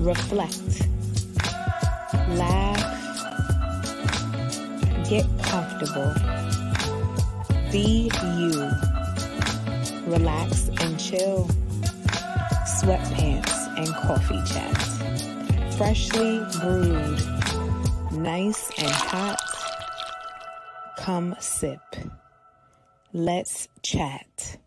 reflect, laugh, get comfortable, be you, relax and chill, sweatpants and coffee chat, freshly brewed, nice and hot. Come sip. Let's chat.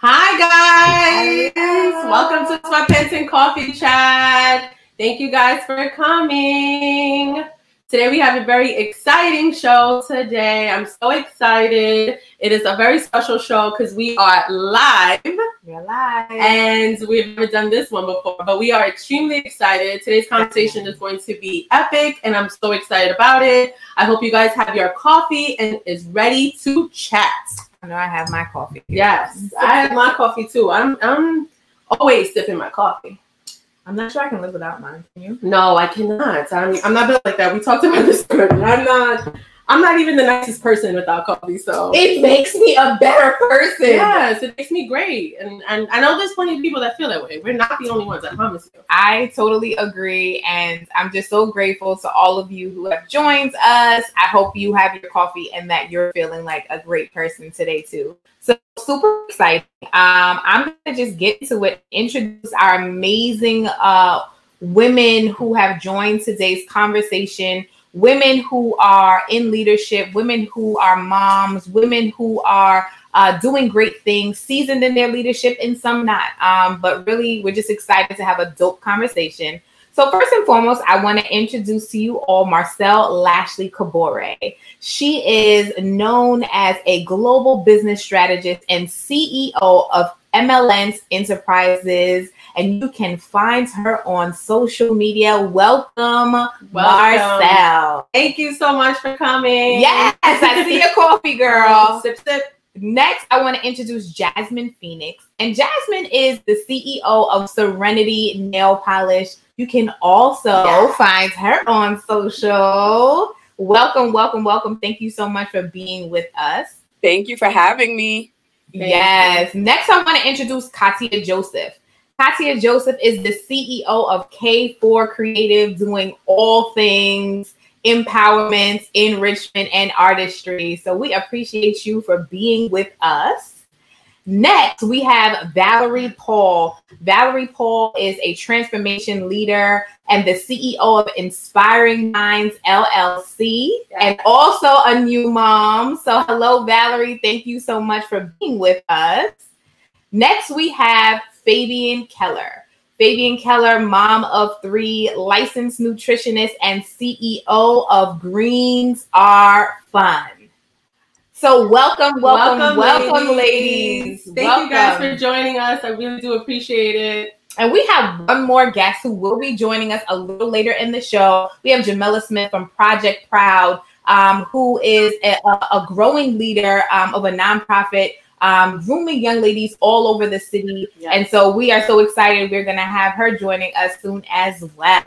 Hi, guys. Welcome to Sweatpants and Coffee Chat. Thank you guys for coming. Today we have a very exciting show today. I'm so excited. It is a very special show because we are live. We're live. And we've never done this one before, but we are extremely excited. Today's conversation is going to be epic, and I'm so excited about it. I hope you guys have your coffee and is ready to chat. I know I have my coffee. Yes, I have my coffee too. I'm I'm always sipping my coffee. I'm not sure I can live without mine. Can you? No, I cannot. I'm, I'm not built like that. We talked about this. I'm not. I'm not even the nicest person without coffee. So It makes me a better person. yes, it makes me great. And and I know there's plenty of people that feel that way. We're not the only ones. I promise you. I totally agree. And I'm just so grateful to all of you who have joined us. I hope you have your coffee and that you're feeling like a great person today, too. So, super exciting. Um, I'm going to just get to it, introduce our amazing uh, women who have joined today's conversation. Women who are in leadership, women who are moms, women who are uh, doing great things, seasoned in their leadership, and some not. Um, but really, we're just excited to have a dope conversation. So, first and foremost, I want to introduce to you all Marcel Lashley Cabore. She is known as a global business strategist and CEO of MLN Enterprises, and you can find her on social media. Welcome, Marcel. Thank you so much for coming. Yes, I see your coffee, girl. Sip sip. Next, I want to introduce Jasmine Phoenix. And Jasmine is the CEO of Serenity Nail Polish. You can also Yeah. find her on social. Welcome, welcome, welcome. Thank you so much for being with us. Thank you for having me. Thank yes. Next, I want to introduce Katia Joseph. Katia Joseph is the CEO of K4 Creative, doing all things empowerment, enrichment, and artistry. So we appreciate you for being with us. Next, we have Valerie Paul. Valerie Paul is a transformation leader and the CEO of Inspiring Minds LLC, and also a new mom. So, hello, Valerie. Thank you so much for being with us. Next, we have Fabian Keller. Fabian Keller, mom of three, licensed nutritionist, and CEO of Greens Are Fun. So, welcome, welcome, welcome, ladies. Thank you guys for joining us. I really do appreciate it. And we have one more guest who will be joining us a little later in the show. We have Jamila Smith from Project Proud, um, who is a, a- a growing leader um, of a nonprofit um, grooming young ladies all over the city. Yes. And so we are so excited. We're going to have her joining us soon as well.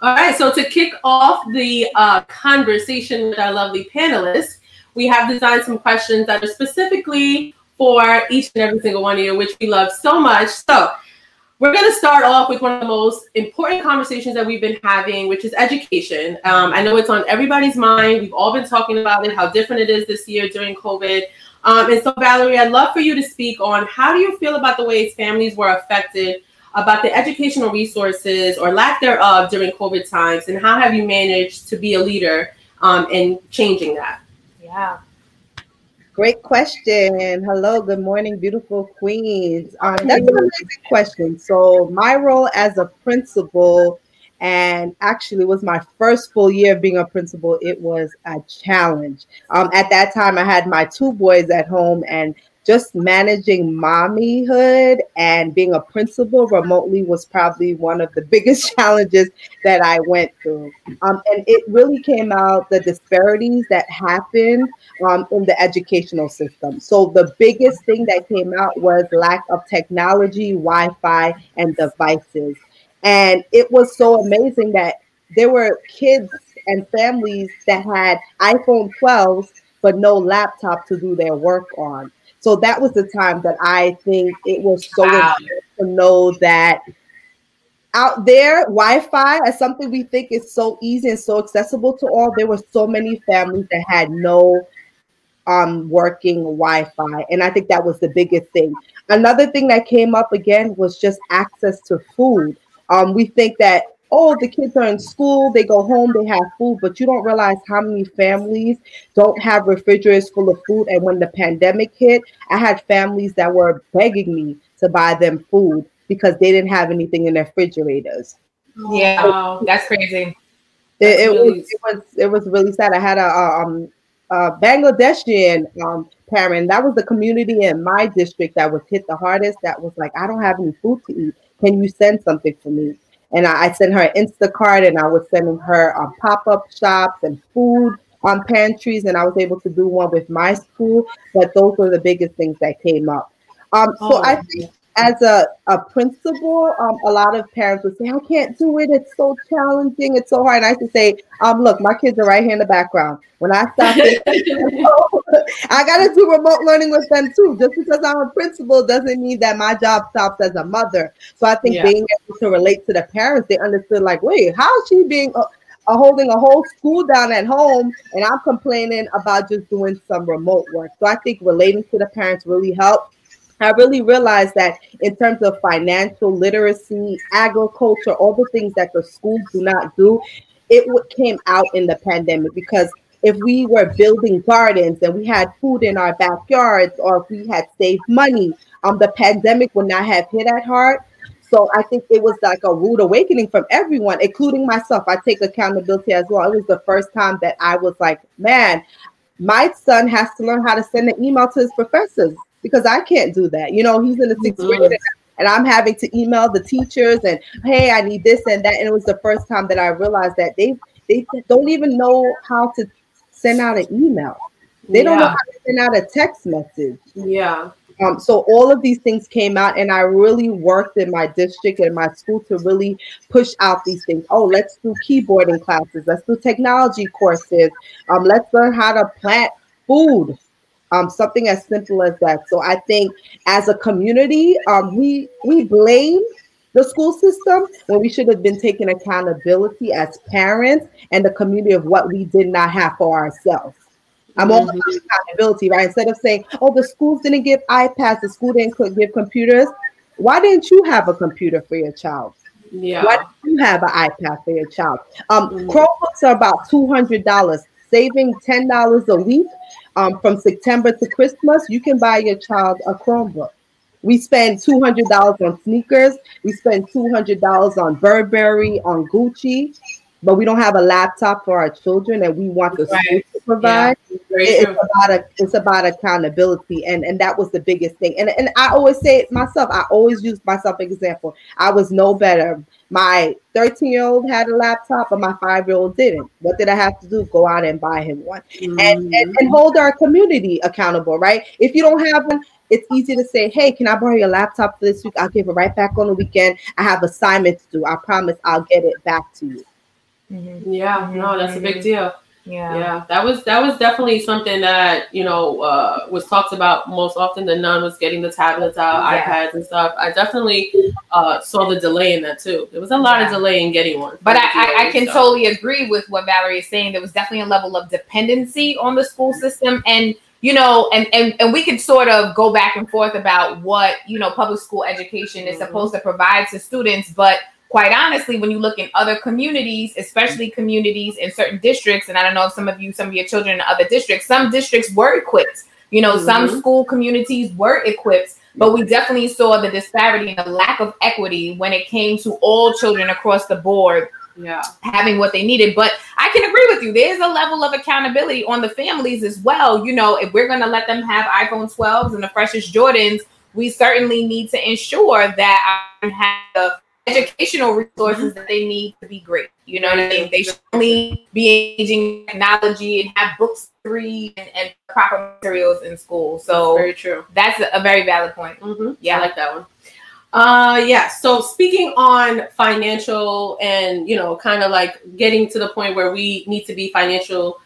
All right, so to kick off the uh, conversation with our lovely panelists, we have designed some questions that are specifically for each and every single one of you, which we love so much. So, we're going to start off with one of the most important conversations that we've been having, which is education. Um, I know it's on everybody's mind. We've all been talking about it, how different it is this year during COVID. Um, and so, Valerie, I'd love for you to speak on how do you feel about the ways families were affected about the educational resources or lack thereof during COVID times, and how have you managed to be a leader um, in changing that? Yeah. Great question. Hello, good morning, beautiful queens. Um, that's an amazing question. So, my role as a principal, and actually was my first full year of being a principal, it was a challenge. Um, at that time, I had my two boys at home, and just managing mommyhood and being a principal remotely was probably one of the biggest challenges that I went through. Um, and it really came out the disparities that happened um, in the educational system. So the biggest thing that came out was lack of technology, Wi-Fi, and devices. And it was so amazing that there were kids and families that had iPhone 12s but no laptop to do their work on. So that was the time that I think it was so Wow. important to know that out there, Wi-Fi as something we think is so easy and so accessible to all, there were so many families that had no um working Wi-Fi. And I think that was the biggest thing. Another thing that came up again was just access to food. Um, we think that oh, the kids are in school, they go home, they have food, but you don't realize how many families don't have refrigerators full of food. And when the pandemic hit, I had families that were begging me to buy them food because they didn't have anything in their refrigerators. Yeah, wow, that's crazy. It, it, really... was, it was it was really sad. I had a, um, a Bangladeshi um, parent. That was the community in my district that was hit the hardest. That was like, I don't have any food to eat. Can you send something for me? And I, I sent her an Instacart, and I was sending her um, pop up shops and food on pantries, and I was able to do one with my school. But those were the biggest things that came up. Um, so oh, I think as a, a principal, um, a lot of parents would say, I can't do it. It's so challenging. It's so hard. And I used to say, um, look, my kids are right here in the background. When I stop I got to do remote learning with them too. Just because I'm a principal doesn't mean that my job stops as a mother. So I think yeah. being able to relate to the parents, they understood like, wait, how is she being uh, uh, holding a whole school down at home and I'm complaining about just doing some remote work. So I think relating to the parents really helped I really realized that in terms of financial literacy, agriculture, all the things that the schools do not do, it came out in the pandemic because if we were building gardens and we had food in our backyards or if we had saved money, um, the pandemic would not have hit at hard. So I think it was like a rude awakening from everyone, including myself. I take accountability as well. It was the first time that I was like, man, my son has to learn how to send an email to his professors because I can't do that. You know, he's in the 6th mm-hmm. grade and I'm having to email the teachers and hey, I need this and that. And it was the first time that I realized that they they don't even know how to send out an email. They don't know how to send out a text message. Yeah. Um, so all of these things came out, and I really worked in my district and my school to really push out these things. Oh, let's do keyboarding classes. Let's do technology courses. Um, let's learn how to plant food um, something as simple as that. So I think as a community, um, we we blame the school system when we should have been taking accountability as parents and the community of what we did not have for ourselves. I'm mm-hmm. all about accountability, right? Instead of saying, "Oh, the schools didn't give iPads, the school didn't give computers," why didn't you have a computer for your child? Yeah. Why didn't you have an iPad for your child? Um, mm-hmm. Chromebooks are about two hundred dollars. Saving ten dollars a week um, from September to Christmas, you can buy your child a Chromebook. We spend $200 on sneakers. We spend $200 on Burberry, on Gucci, but we don't have a laptop for our children and we want the right. school provide. Yeah, it's about a, it's about accountability. And, and that was the biggest thing. And, and I always say it myself, I always use myself as example. I was no better my 13 year old had a laptop, but my five year old didn't. What did I have to do? Go out and buy him one mm-hmm. and, and, and hold our community accountable, right? If you don't have one, it's easy to say, hey, can I borrow your laptop for this week? I'll give it right back on the weekend. I have assignments to do. I promise I'll get it back to you. Mm-hmm. Yeah, no, that's a big mm-hmm. deal. Yeah. Yeah. That was that was definitely something that, you know, uh, was talked about most often. The nun was getting the tablets out, yeah. iPads and stuff. I definitely uh, saw the delay in that too. There was a lot yeah. of delay in getting one. But I, I, I, can stuff. totally agree with what Valerie is saying. There was definitely a level of dependency on the school system and you know, and, and and we could sort of go back and forth about what you know public school education is mm-hmm. supposed to provide to students, but quite honestly, when you look in other communities, especially communities in certain districts, and I don't know if some of you, some of your children in other districts, some districts were equipped. You know, mm-hmm. some school communities were equipped, but we definitely saw the disparity and the lack of equity when it came to all children across the board yeah. having what they needed. But i can agree with you. There's a level of accountability on the families as well. You know if we're going to let them have iphone 12s and the freshest jordans we certainly need to ensure that i have the educational resources that they need to be great. You know what I mean? They should only be engaging technology and have books to read and, and proper materials in school. So very true. That's a, a very valid point. Mm-hmm. Yeah, I like that one. Uh yeah, so speaking on financial and you know, kind of like getting to the point where we need to be financial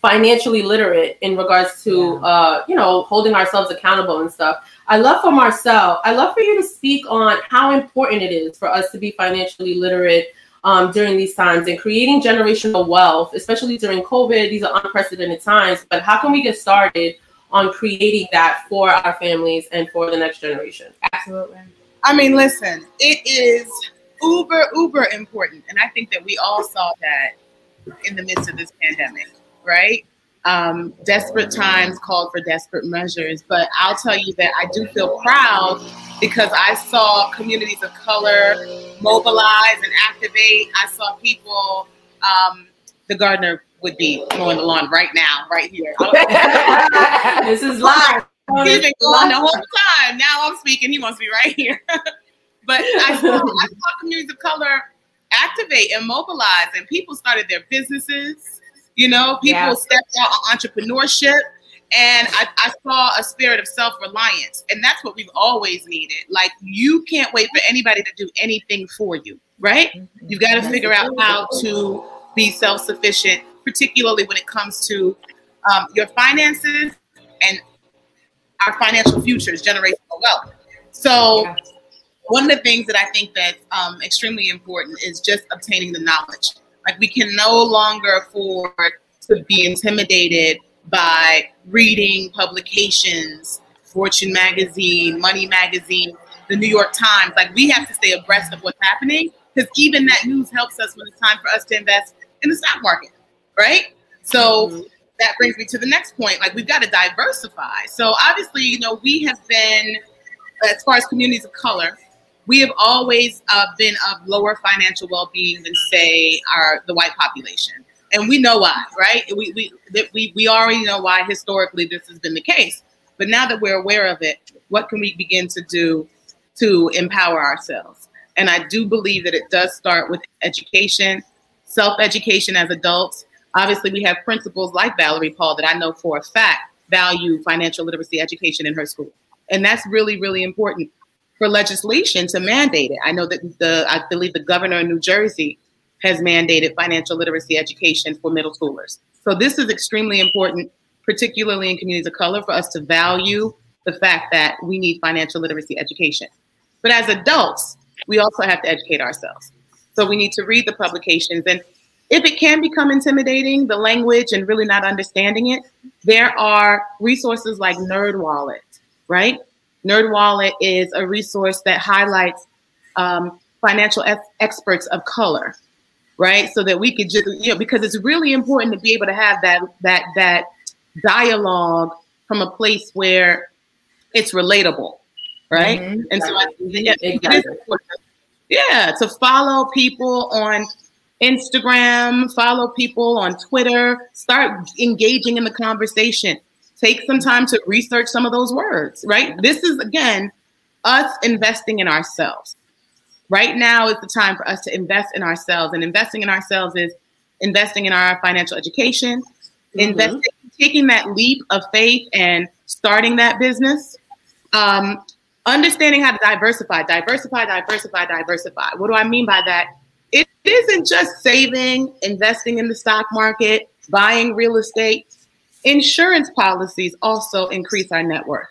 financially literate in regards to yeah. uh, you know holding ourselves accountable and stuff. I love for Marcel. I love for you to speak on how important it is for us to be financially literate um, during these times and creating generational wealth, especially during COVID. These are unprecedented times, but how can we get started on creating that for our families and for the next generation? Absolutely. I mean, listen, it is uber, uber important. And I think that we all saw that in the midst of this pandemic, right? Um, desperate times called for desperate measures. But I'll tell you that I do feel proud because I saw communities of color mobilize and activate. I saw people, um, the gardener would be mowing the lawn right now, right here. this is live. He's been going the whole time. Now I'm speaking. He wants to be right here. but I saw, I saw communities of color activate and mobilize, and people started their businesses. You know, people yeah. stepped out on entrepreneurship. And I, I saw a spirit of self reliance. And that's what we've always needed. Like, you can't wait for anybody to do anything for you, right? You've got to figure out how to be self sufficient, particularly when it comes to um, your finances and our financial futures, generational wealth. So, one of the things that I think that's um, extremely important is just obtaining the knowledge. Like we can no longer afford to be intimidated by reading publications, Fortune magazine, Money magazine, the New York Times. Like we have to stay abreast of what's happening because even that news helps us when it's time for us to invest in the stock market, right? So mm-hmm. that brings me to the next point. Like we've got to diversify. So obviously, you know, we have been, as far as communities of color, we have always uh, been of lower financial well-being than say our the white population. And we know why right? We, we, we, we already know why historically this has been the case. But now that we're aware of it what can we begin to do to empower ourselves? And i do believe that it does start with education self-education as adults. Obviously we have principals like valerie paul that i know for a fact value financial literacy education in her school. And that's really really important for legislation to mandate it. I know that the I believe the governor of New Jersey has mandated financial literacy education for middle schoolers. So this is extremely important, particularly in communities of color, for us to value the fact that we need financial literacy education. But as adults, we also have to educate ourselves. So we need to read the publications. And if it can become intimidating, the language and really not understanding it, there are resources like NerdWallet, right? NerdWallet is a resource that highlights um, financial ex- experts of color, right? So that we could just, you know, because it's really important to be able to have that that that dialogue from a place where it's relatable, right? Mm-hmm. And so, I, yeah, exactly. yeah, to follow people on Instagram, follow people on Twitter, start engaging in the conversation take some time to research some of those words, right? This is, again, us investing in ourselves. Right now is the time for us to invest in ourselves. And investing in ourselves is investing in our financial education, mm-hmm. investing, taking that leap of faith and starting that business. Um, understanding how to diversify, diversify, diversify, diversify. What do I mean by that? It isn't just saving, investing in the stock market, buying real estate. Insurance policies also increase our net worth.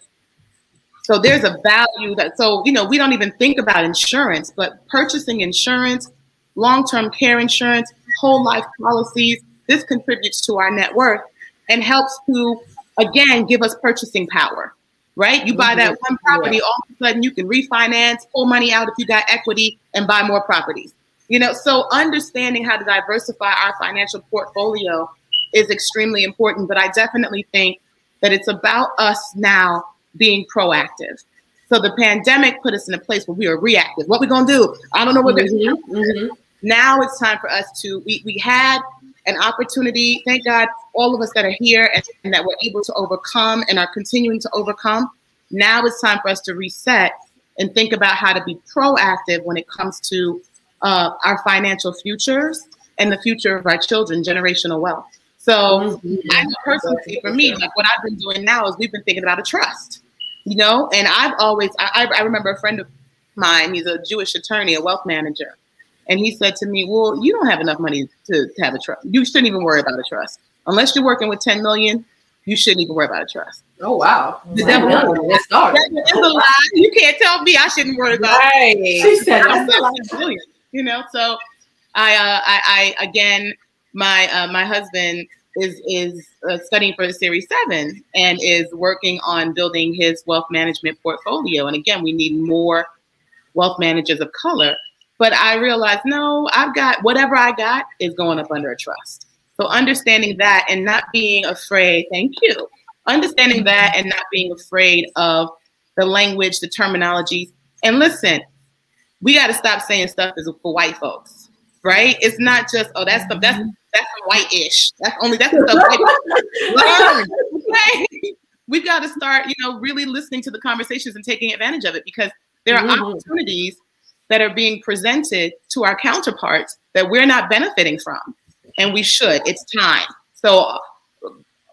So there's a value that, so, you know, we don't even think about insurance, but purchasing insurance, long term care insurance, whole life policies, this contributes to our net worth and helps to, again, give us purchasing power, right? You buy that mm-hmm. one property, yeah. all of a sudden you can refinance, pull money out if you got equity, and buy more properties. You know, so understanding how to diversify our financial portfolio is extremely important. But I definitely think that it's about us now being proactive. So the pandemic put us in a place where we are reactive. What we gonna do? I don't know what mm-hmm, mm-hmm. Now it's time for us to. We we had an opportunity. Thank God, all of us that are here and, and that we're able to overcome and are continuing to overcome. Now it's time for us to reset and think about how to be proactive when it comes to uh, our financial futures and the future of our children, generational wealth. So. I personally, for me, like what I've been doing now is we've been thinking about a trust, you know, and I've always, I, I remember a friend of mine, he's a Jewish attorney, a wealth manager. And he said to me, well, you don't have enough money to, to have a trust. You shouldn't even worry about a trust. Unless you're working with 10 million, you shouldn't even worry about a trust. Oh wow. The Ten devil million, That is a lie. You can't tell me I shouldn't worry about Right. She said I'm that's a lot. not brilliant, you know. So, I, uh, I, I again, my uh, my husband is is uh, studying for the Series Seven and is working on building his wealth management portfolio. And again, we need more wealth managers of color. But I realized, no, I've got whatever I got is going up under a trust. So understanding that and not being afraid, thank you. Understanding that and not being afraid of the language, the terminologies. And listen, we got to stop saying stuff is for white folks, right? It's not just oh that's some that's that's some white-ish. That's only that's the stuff white people learn. Okay? We've got to start, you know, really listening to the conversations and taking advantage of it because there are Mhm. opportunities that are being presented to our counterparts that we're not benefiting from, and we should. It's time. So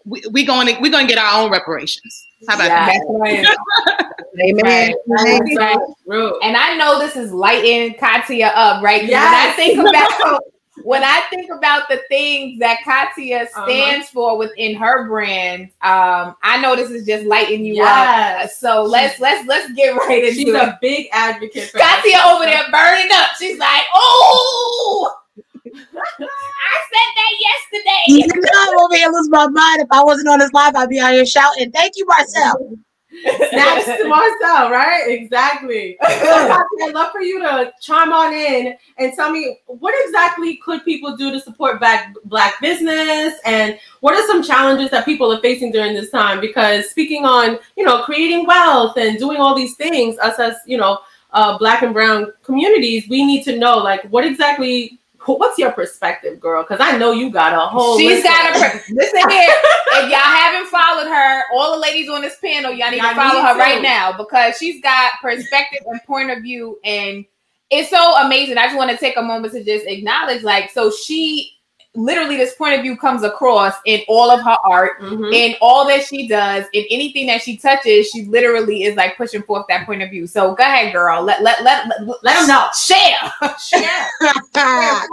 we, we going to we're going to get our own reparations. How about Yeah. that? Right. Amen. Right. Amen. Right. And I know this is lighting Katia up, right? Yes. When I think about when I think about the things that Katia stands for within her brand, um, I know this is just lighting you Yes. up. So let's let's let's get right into She's it. a big advocate for Katia over there burning up. She's like, oh, I said that yesterday. You yesterday. know I'm over here losing my mind. If I wasn't on this live, I'd be out here shouting, "Thank you, Marcel." Snaps to Marcel, right? Exactly. I'd love for you to chime on in and tell me what exactly could people do to support black black business and what are some challenges that people are facing during this time? Because speaking on, you know, creating wealth and doing all these things, us as, you know, uh, black and brown communities, we need to know like what exactly what's your perspective, girl? Because I know you got a whole She's got of- a pre- listen here. If y'all haven't followed her, all the ladies on this panel, y'all need Y'all to follow need her to. right now because she's got perspective and point of view, and it's so amazing. I just want to take a moment to just acknowledge, like, so she literally this point of view comes across in all of her art, Mhm. in all that she does, in anything that she touches. She literally is like pushing forth that point of view. So go ahead, girl. Let let let let, Let 'em know. Share. Share.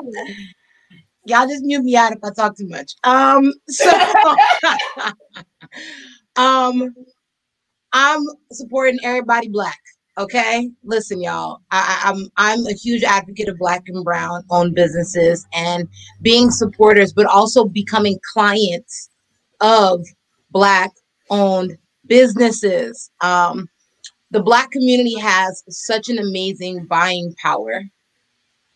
Y'all just mute me out if I talk too much. Um, so um, I'm supporting everybody black. Okay, listen, y'all. I, I'm I'm a huge advocate of black and brown owned businesses and being supporters, but also becoming clients of black owned businesses. Um, the black community has such an amazing buying power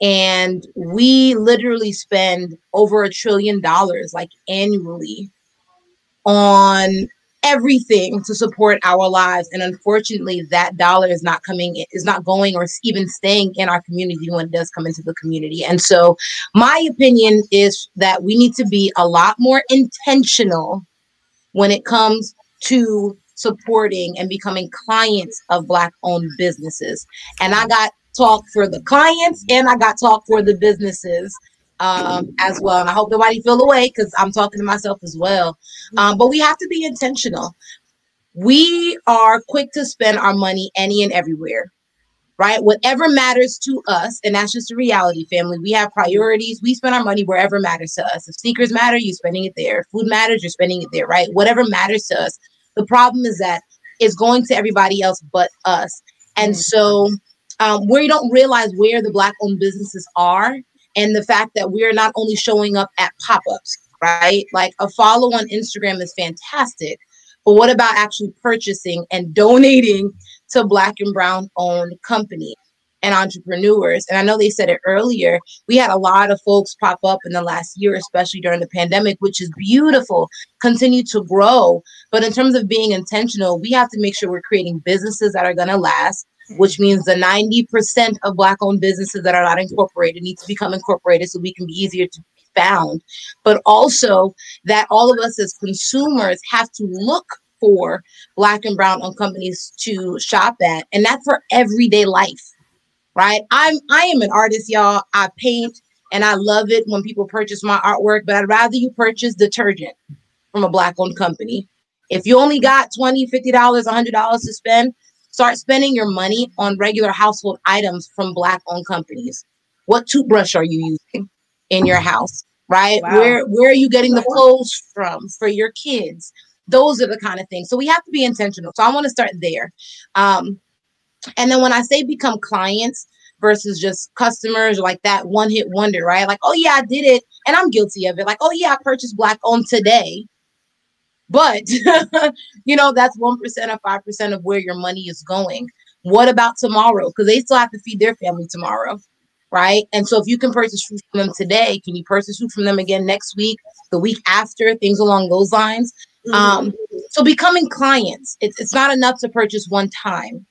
and we literally spend over a trillion dollars like annually on everything to support our lives. And unfortunately that dollar is not coming is not going or even staying in our community when it does come into the community. And so my opinion is that we need to be a lot more intentional when it comes to supporting and becoming clients of black owned businesses. And i got talk for the clients and I got talk for the businesses um, as well. And I hope nobody feel away because I'm talking to myself as well. Um, but we have to be intentional. We are quick to spend our money any and everywhere, right? Whatever matters to us, and that's just a reality, family. We have priorities. We spend our money wherever matters to us. If sneakers matter, you're spending it there. If food matters, you're spending it there, right? Whatever matters to us. The problem is that it's going to everybody else but us. And so um, we don't realize where the black owned businesses are and the fact that we're not only showing up at pop-ups right? Like a follow on instagram is fantastic but what about actually purchasing and donating to black and brown owned companies and entrepreneurs? And i know they said it earlier we had a lot of folks pop up in the last year especially during the pandemic which is beautiful continue to grow. But in terms of being intentional we have to make sure we're creating businesses that are going to last which means the 90% of black owned businesses that are not incorporated need to become incorporated so we can be easier to be found. But also that all of us as consumers have to look for black and brown owned companies to shop at and that's for everyday life right? I'm i am an artist y'all. I paint and i love it when people purchase my artwork but i'd rather you purchase detergent from a black owned company. If you only got 20 50 dollars 100 dollars to spend Start spending your money on regular household items from black owned companies. What toothbrush are you using in your house? right? Wow. Where where are you getting the clothes from for your kids? Those are the kind of things. So we have to be intentional. So I want to start there. Um, and then when I say become clients versus just customers, like that one hit wonder, right? Like, oh yeah, I did it, and I'm guilty of it. Like, oh yeah, I purchased black owned today, but you know that's one percent or five percent of where your money is going. What about tomorrow? Because they still have to feed their family tomorrow, right? And so if you can purchase food from them today, can you purchase food from them again next week, the week after, things along those lines? Um, so becoming clients, it's, it's not enough to purchase one time.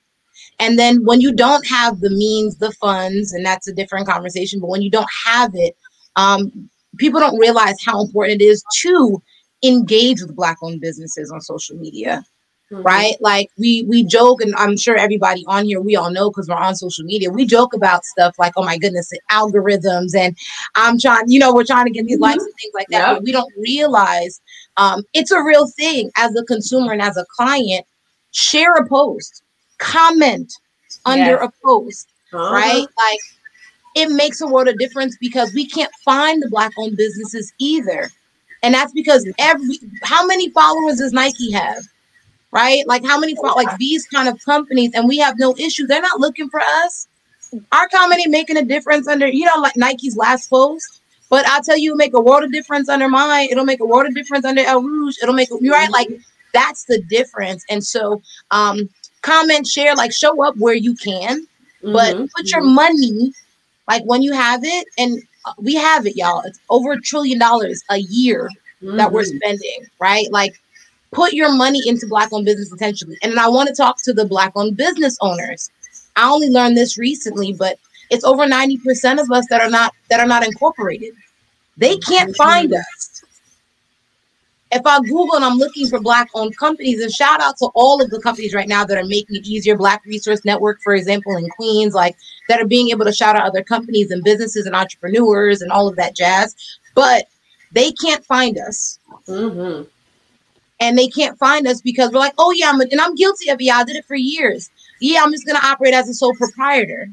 And then when you don't have the means, the funds, and that's a different conversation, but when you don't have it, um, people don't realize how important it is to engage with black owned businesses on social media right like we we joke and i'm sure everybody on here we all know because we're on social media we joke about stuff like oh my goodness the algorithms and i'm trying you know we're trying to get these likes and things like that Yep. but we don't realize um, it's a real thing as a consumer and as a client share a post comment under Yes. a post Uh-huh. right? Like it makes a world of difference because we can't find the black owned businesses either. And that's because every how many followers does Nike have? Right? Like how many like these kind of companies and we have no issue. They're not looking for us. Our comment ain't making a difference under, you know, like Nike's last post. But I'll tell you, make a world of difference under mine. It'll make a world of difference under El Rouge. It'll make you right. Like that's the difference. And so um comment, share, like show up where you can but Mhm. put your money like when you have it and we have it y'all. It's over a trillion dollars a year that we're Mhm. spending right? Like put your money into black owned business intentionally. And i want to talk to the black owned business owners. I only learned this recently but it's over 90% of us that are not that are not incorporated. They can't find us if I Google and I'm looking for black owned companies, and shout out to all of the companies right now that are making it easier, Black Resource Network, for example, in Queens, like that are being able to shout out other companies and businesses and entrepreneurs and all of that jazz. But they can't find us. Mhm. And they can't find us because we're like, oh yeah, I'm a, and I'm guilty of it. Yeah, I did it for years. Yeah, I'm just gonna operate as a sole proprietor.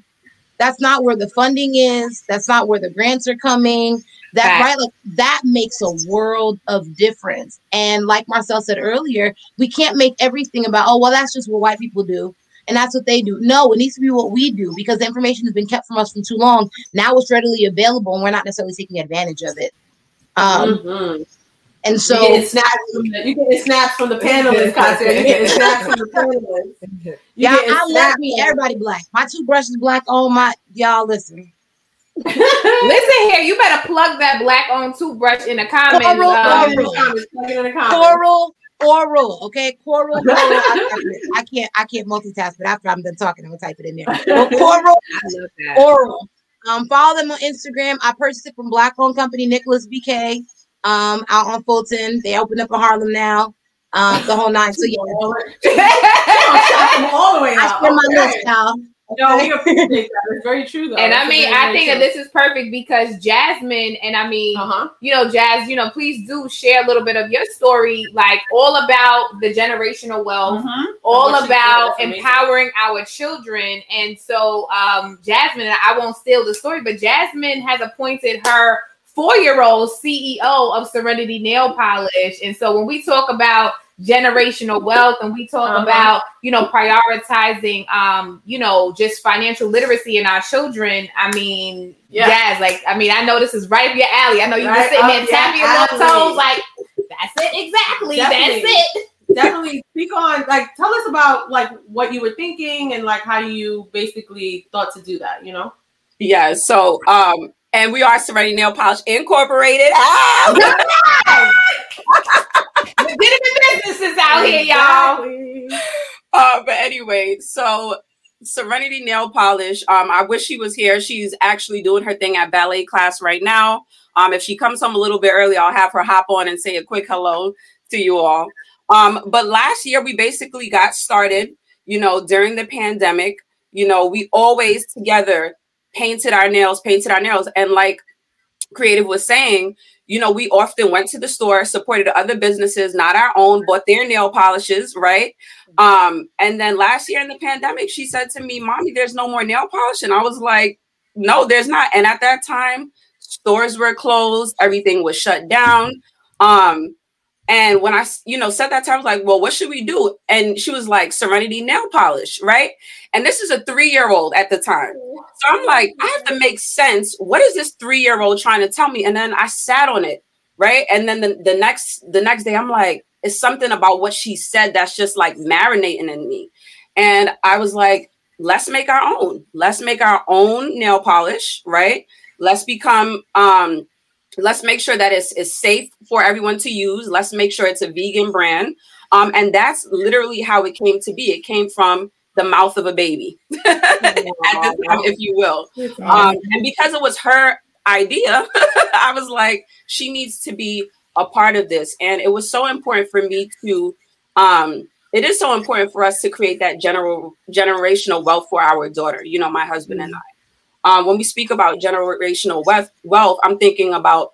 That's not where the funding is. That's not where the grants are coming. That Fact. right, like that makes a world of difference. And like Marcel said earlier, we can't make everything about oh well, that's just what white people do, and that's what they do. No, it needs to be what we do because the information has been kept from us for too long. Now it's readily available, and we're not necessarily taking advantage of it. Um, Mhm. and So so you getting snaps from the, you getting snaps from the panelists, Katia. You getting snaps from the panelists. You yeah, I love me. Everybody black. My toothbrush is black. Oh my, y'all listen. Listen here, you better plug that black owned toothbrush in the comments. Coral, um, Plug it in the comments, plug it in the comments. Coral, oral, okay, coral, coral. I, I can't, I can't multitask, but after I'm done talking, I'm gonna type it in there. Well, coral, I love that. oral. Um, follow them on Instagram. I purchased it from Black owned company Nicholas BK. Um, out on Fulton. They opened up in Harlem now. Um, the whole nine. So yeah, Shop them all the way out. I out. spend my Okay. list, y'all. No, we appreciate that. It's very true, though. and I mean, I very think that this is perfect because Jasmine, and I mean, Uh-huh. you know, Jazz, you know, please do share a little bit of your story, like all about the generational wealth, Mhm. all What she did, about empowering our children. And so, um, Jasmine, and I won't steal the story, but Jasmine has appointed her four-year-old CEO of Serenity Nail Polish. And so, when we talk about generational wealth and we talk Uh-huh. about you know prioritizing um you know just financial literacy in our children i mean Yeah. yes like i mean i know this is right up your alley i know you Right just sitting there up tapping your your little toes like that's it exactly Definitely. that's it Definitely speak on, like, tell us about, like, what you were thinking and, like, how you basically thought to do that, you know? Yeah, so um, and we are Serenity Nail Polish Incorporated. Ah! legitimate businesses out here y'all uh, but anyway, so Serenity Nail Polish. Um, I wish she was here. She's actually doing her thing at ballet class right now. Um, if she comes home a little bit early, I'll have her hop on and say a quick hello to you all. Um, but last year we basically got started, you know, during the pandemic. You know, we always together painted our nails, painted our nails, and like Creative was saying, you know, we often went to the store, supported other businesses, not our own, bought their nail polishes, right? Um, and then last year in the pandemic, she said to me, Mommy, there's no more nail polish. And I was like, No, there's not. And at that time, stores were closed, everything was shut down. Um, and when I, you know, said that time, I was like, well, what should we do? And she was like, Serenity nail polish, right? And this is a three year old at the time. So I'm like, I have to make sense. What is this three year old trying to tell me? And then I sat on it, right? And then the, the next the next day, I'm like, it's something about what she said that's just like marinating in me. And I was like, let's make our own. Let's make our own nail polish, right? Let's become um let's make sure that it's, it's safe for everyone to use. Let's make sure it's a vegan brand. Um, and that's literally how it came to be. It came from the mouth of a baby, time, if you will. Um, and because it was her idea, I was like, she needs to be a part of this. And it was so important for me to, um, it is so important for us to create that general generational wealth for our daughter, you know, my husband and I. Um, when we speak about generational wealth, wealth, I'm thinking about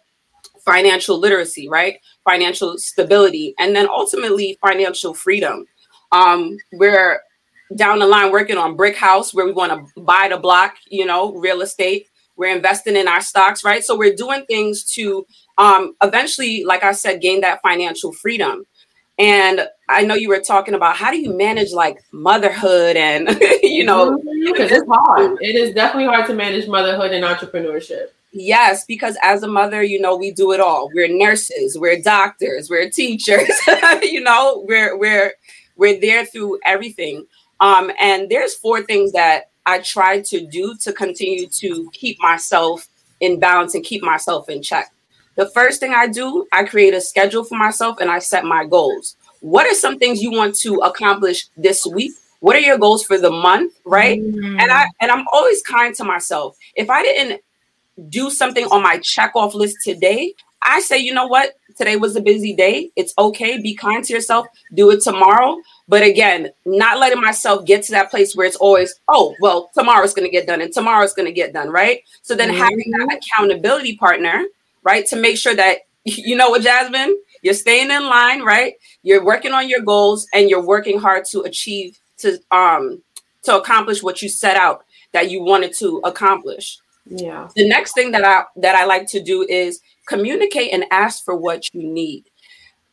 financial literacy, right? Financial stability, and then ultimately financial freedom. Um, we're down the line working on brick house where we want to buy the block, you know, real estate. We're investing in our stocks, right? So we're doing things to um, eventually, like I said, gain that financial freedom. And I know you were talking about how do you manage like motherhood and you know because it's hard. It is definitely hard to manage motherhood and entrepreneurship. Yes, because as a mother, you know, we do it all. We're nurses, we're doctors, we're teachers, you know, we're we're we're there through everything. Um, and there's four things that I try to do to continue to keep myself in balance and keep myself in check. The first thing I do, I create a schedule for myself and I set my goals. What are some things you want to accomplish this week? What are your goals for the month, right? Mm. And I and I'm always kind to myself. If I didn't do something on my check off list today, I say, you know what? Today was a busy day. It's okay. Be kind to yourself. Do it tomorrow. But again, not letting myself get to that place where it's always, oh, well, tomorrow's going to get done and tomorrow's going to get done, right? So then mm-hmm. having that accountability partner right? To make sure that you know what, Jasmine, you're staying in line, right? You're working on your goals and you're working hard to achieve to um to accomplish what you set out that you wanted to accomplish. Yeah. The next thing that I that I like to do is communicate and ask for what you need.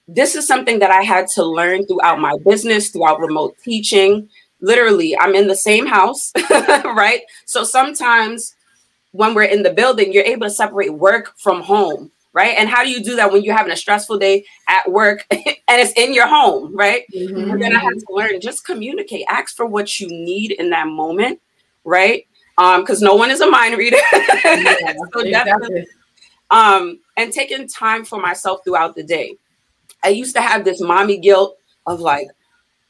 This is something that I had to learn throughout my business, throughout remote teaching. Literally, I'm in the same house, right? So sometimes when we're in the building, you're able to separate work from home, right? And how do you do that when you're having a stressful day at work and it's in your home, right? Mm-hmm. We're gonna have to learn just communicate, ask for what you need in that moment, right? Um, because no one is a mind reader. Yeah, so exactly. um, and taking time for myself throughout the day. I used to have this mommy guilt of like,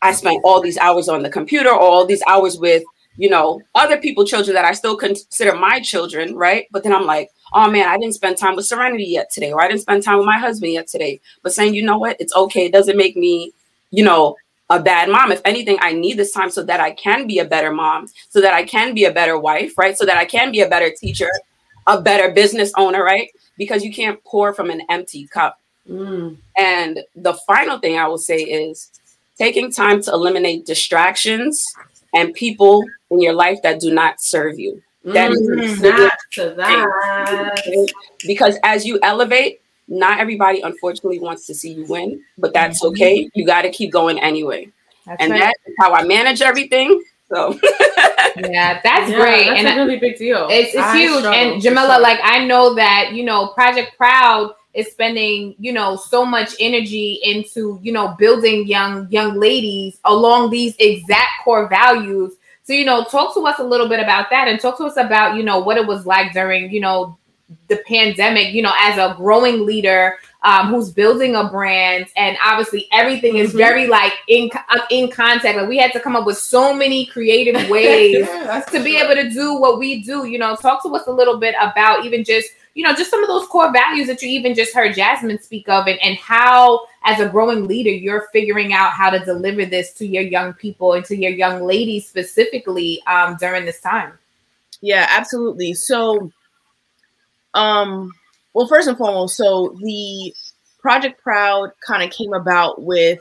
I spent all these hours on the computer, all these hours with you know, other people, children that I still consider my children, right? But then I'm like, oh man, I didn't spend time with Serenity yet today, or I didn't spend time with my husband yet today. But saying, you know what, it's okay. It doesn't make me, you know, a bad mom. If anything, I need this time so that I can be a better mom, so that I can be a better wife, right? So that I can be a better teacher, a better business owner, right? Because you can't pour from an empty cup. Mm. And the final thing I will say is taking time to eliminate distractions and people in your life that do not serve you. That mm-hmm. is to that. Because as you elevate, not everybody unfortunately wants to see you win, but that's mm-hmm. okay. You got to keep going anyway. That's and right. that's how I manage everything. So yeah, that's yeah, great. That's and a really big deal. It's, it's huge. And Jamila, like I know that you know Project Proud is spending you know so much energy into you know building young young ladies along these exact core values so you know talk to us a little bit about that and talk to us about you know what it was like during you know the pandemic you know as a growing leader um, who's building a brand. And obviously everything is mm-hmm. very like in uh, in contact. Like we had to come up with so many creative ways yeah, to be able to do what we do. You know talk to us a little bit about even just you know, just some of those core values that you even just heard Jasmine speak of, and, and how, as a growing leader, you're figuring out how to deliver this to your young people and to your young ladies specifically um, during this time. Yeah, absolutely. So, um, well, first and foremost, so the Project Proud kind of came about with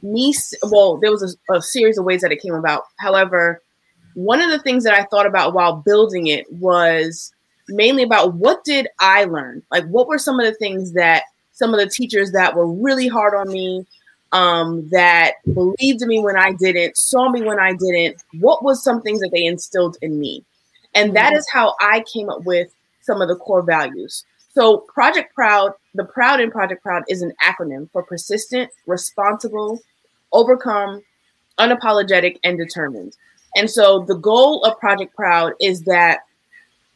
me. Well, there was a, a series of ways that it came about. However, one of the things that I thought about while building it was mainly about what did I learn? Like, what were some of the things that some of the teachers that were really hard on me, um, that believed in me when I didn't, saw me when I didn't. What was some things that they instilled in me? And that is how I came up with some of the core values. So, Project Proud, the Proud in Project Proud is an acronym for persistent, responsible, overcome, unapologetic, and determined. And so, the goal of Project Proud is that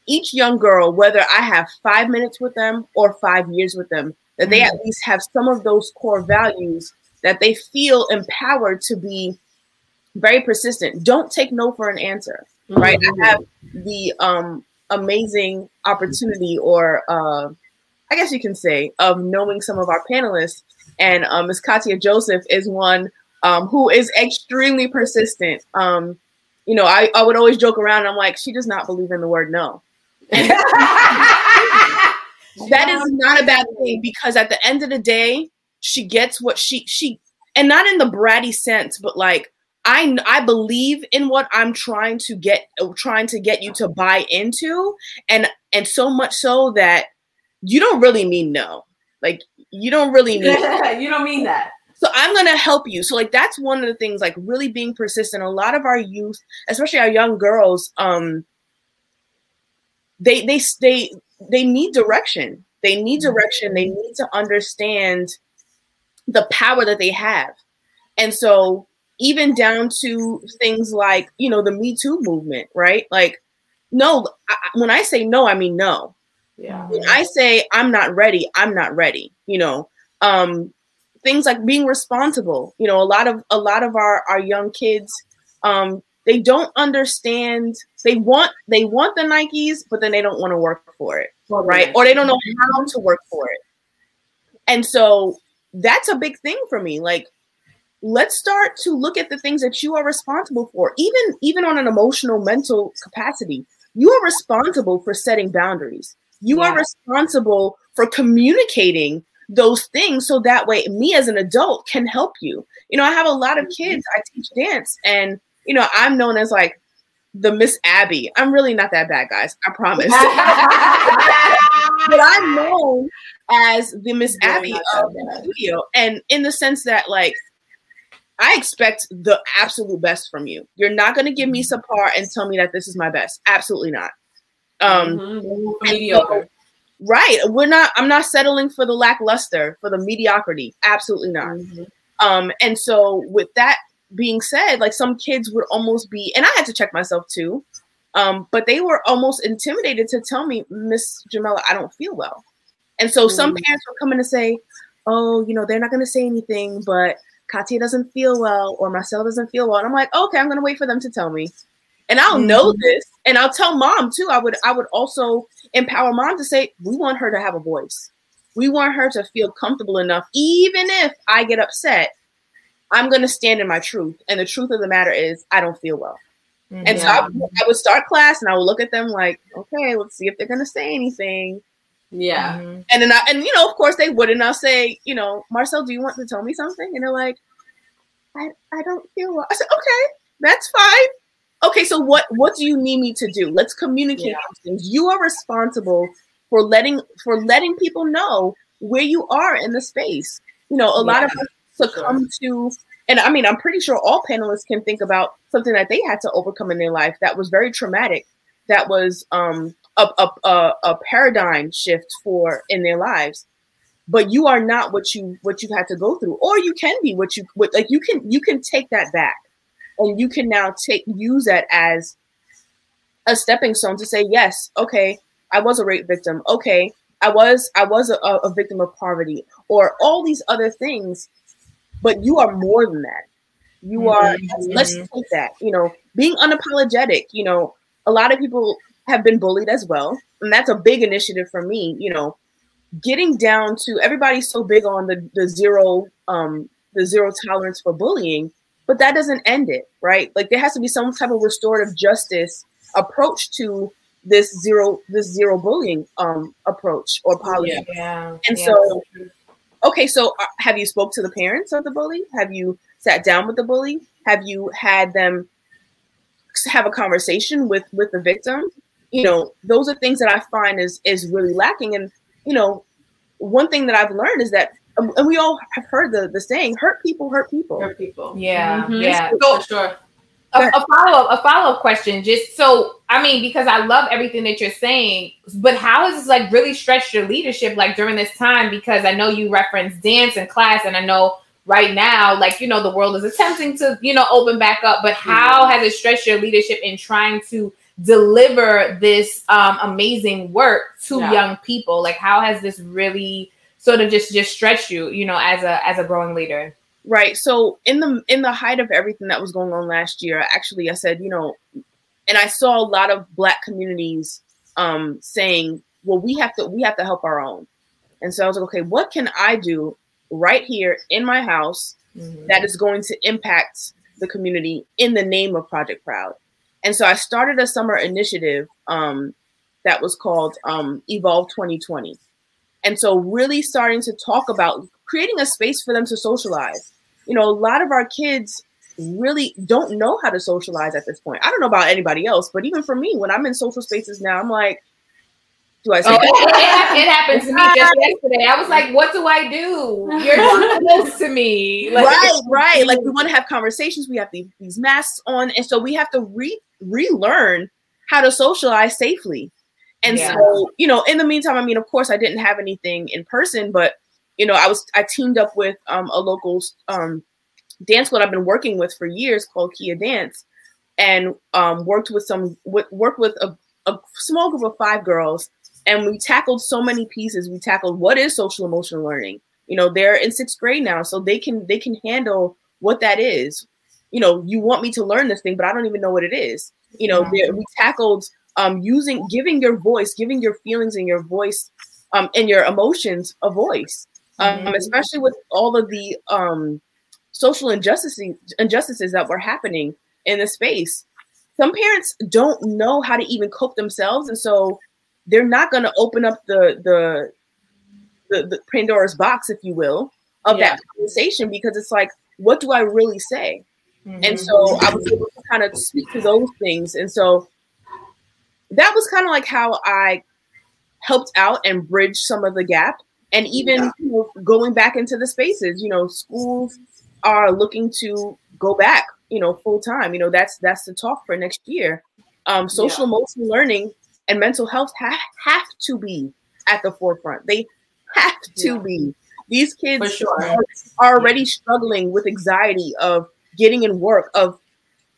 each young girl, whether I have five minutes with them or five years with them, that they at least have some of those core values that they feel empowered to be very persistent. Don't take no for an answer, right? I have the um, amazing opportunity, or uh, I guess you can say, of knowing some of our panelists. And uh, Ms. Katia Joseph is one um, who is extremely persistent. Um, you know, I, I would always joke around. I'm like, she does not believe in the word no. That is not a bad thing because at the end of the day, she gets what she she and not in the bratty sense, but like I I believe in what I'm trying to get trying to get you to buy into, and and so much so that you don't really mean no. Like you don't really mean you don't mean that. So I'm gonna help you. So like that's one of the things, like really being persistent. A lot of our youth, especially our young girls, um, they they they they need direction. They need direction. They need to understand the power that they have. And so even down to things like, you know, the Me Too movement, right? Like, no, I, when I say no, I mean no. Yeah. When I say I'm not ready, I'm not ready. You know, um, things like being responsible. You know, a lot of a lot of our our young kids, um, they don't understand. They want they want the Nikes, but then they don't want to work for it, right? Or they don't know how to work for it. And so that's a big thing for me. Like, let's start to look at the things that you are responsible for, even even on an emotional, mental capacity. You are responsible for setting boundaries. You Yeah. are responsible for communicating those things so that way me as an adult can help you. You know, I have a lot of mm-hmm. kids, I teach dance, and you know, I'm known as like the Miss Abby. I'm really not that bad, guys. I promise. but I'm known as the Miss Abby of the studio, and in the sense that like I expect the absolute best from you. You're not going to give me some subpar and tell me that this is my best. Absolutely not. Um, Mhm. mediocre. right. We're not. I'm not settling for the lackluster, for the mediocrity. Absolutely not. Mhm. Um, and so with that being said, like some kids would almost be, and I had to check myself too. Um, but they were almost intimidated to tell me, Miss Jamela, I don't feel well. And so some Mm. parents were coming to say, Oh, you know, they're not gonna say anything, but Katia doesn't feel well, or Marcel doesn't feel well. And I'm like, okay, I'm gonna wait for them to tell me. And I'll know this, and I'll tell mom too. I would I would also empower mom to say, we want her to have a voice. We want her to feel comfortable enough, even if I get upset, I'm going to stand in my truth. And the truth of the matter is, I don't feel well. Mm-hmm. And so I, I would start class and I would look at them like, okay, let's see if they're going to say anything. Yeah. Mm-hmm. And then I, and you know, of course they would. And I'll say, you know, Marcel, do you want to tell me something? And they're like, I, I don't feel well. I said, okay, that's fine. Okay, so what what do you need me to do? Let's communicate Yeah. things. You are responsible for letting for letting people know where you are in the space. You know, a lot of us succumb to and I mean I'm pretty sure all panelists can think about something that they had to overcome in their life that was very traumatic, that was um a a, a, a paradigm shift for in their lives. But you are not what you what you had to go through or you can be what you what like you can you can take that back. And you can now take use that as a stepping stone to say yes okay i was a rape victim. Okay i was i was a, a victim of poverty or all these other things but you are more than that. You are let's, let's take that you know being unapologetic you know a lot of people have been bullied as well and that's a big initiative for me you know. Getting down to everybody's so big on the the zero um the zero tolerance for bullying but that doesn't end it right? Like there has to be some type of restorative justice approach to this zero this zero bullying um approach or policy. Yeah. and yeah. so okay so uh, have you spoke to the parents of the bully have you sat down with the bully have you had them have a conversation with with the victim you know, those are things that I find is is really lacking. And you know, one thing that I've learned is that, um, and we all have heard the the saying, "Hurt people, hurt people." Hurt people. Yeah, Mhm. yeah. For sure. A, a follow up a follow up question. Just so I mean, because I love everything that you're saying, but how has this like really stretched your leadership like during this time? Because I know you reference dance and class, and I know right now, like you know, the world is attempting to you know open back up. But how has it stretched your leadership in trying to deliver this um, amazing work to Yeah. young people? Like, how has this really sort of just just stretched you, you know, as a as a growing leader? Right. So in the in the height of everything that was going on last year, actually I said, you know, and I saw a lot of black communities um saying, well, we have to we have to help our own. And so I was like, okay, what can I do right here in my house that is going to impact the community in the name of Project Proud? And so I started a summer initiative um, that was called um, Evolve 2020. And so, really starting to talk about creating a space for them to socialize. You know, a lot of our kids really don't know how to socialize at this point. I don't know about anybody else, but even for me, when I'm in social spaces now, I'm like, do I say Oh, it, it, happened to me just yesterday. I was like, "What do I do? You're close to me." Like, right, right. Like we want to have conversations. We have these, these masks on, and so we have to re relearn how to socialize safely. And Yeah. so, you know, in the meantime, I mean, of course, I didn't have anything in person, but you know, I was I teamed up with um, a local um, dance club I've been working with for years called Kia Dance, and um, worked with some worked with a, a small group of five girls, and we tackled so many pieces. We tackled what is social emotional learning. You know, they're in sixth grade now, so they can they can handle what that is. You know, you want me to learn this thing, but I don't even know what it is. You know, there- we tackled um, using giving your voice, giving your feelings and your voice um, and your emotions a voice, um, Mhm. especially with all of the um, social injustices injustices that were happening in the space. Some parents don't know how to even cope themselves, and so they're not going to open up the the the, the Pandora's box, if you will, of Yeah. that conversation because it's like, what do I really say? And so I was able to kind of speak to those things. And so that was kind of like how I helped out and bridge some of the gap. And even you know, going back into the spaces, you know, schools are looking to go back, you know, full time. You know, that's that's the talk for next year. Um, social emotional learning and mental health ha- have to be at the forefront. They have to Yeah. be. These kids sure. are, are already struggling with anxiety of getting in work of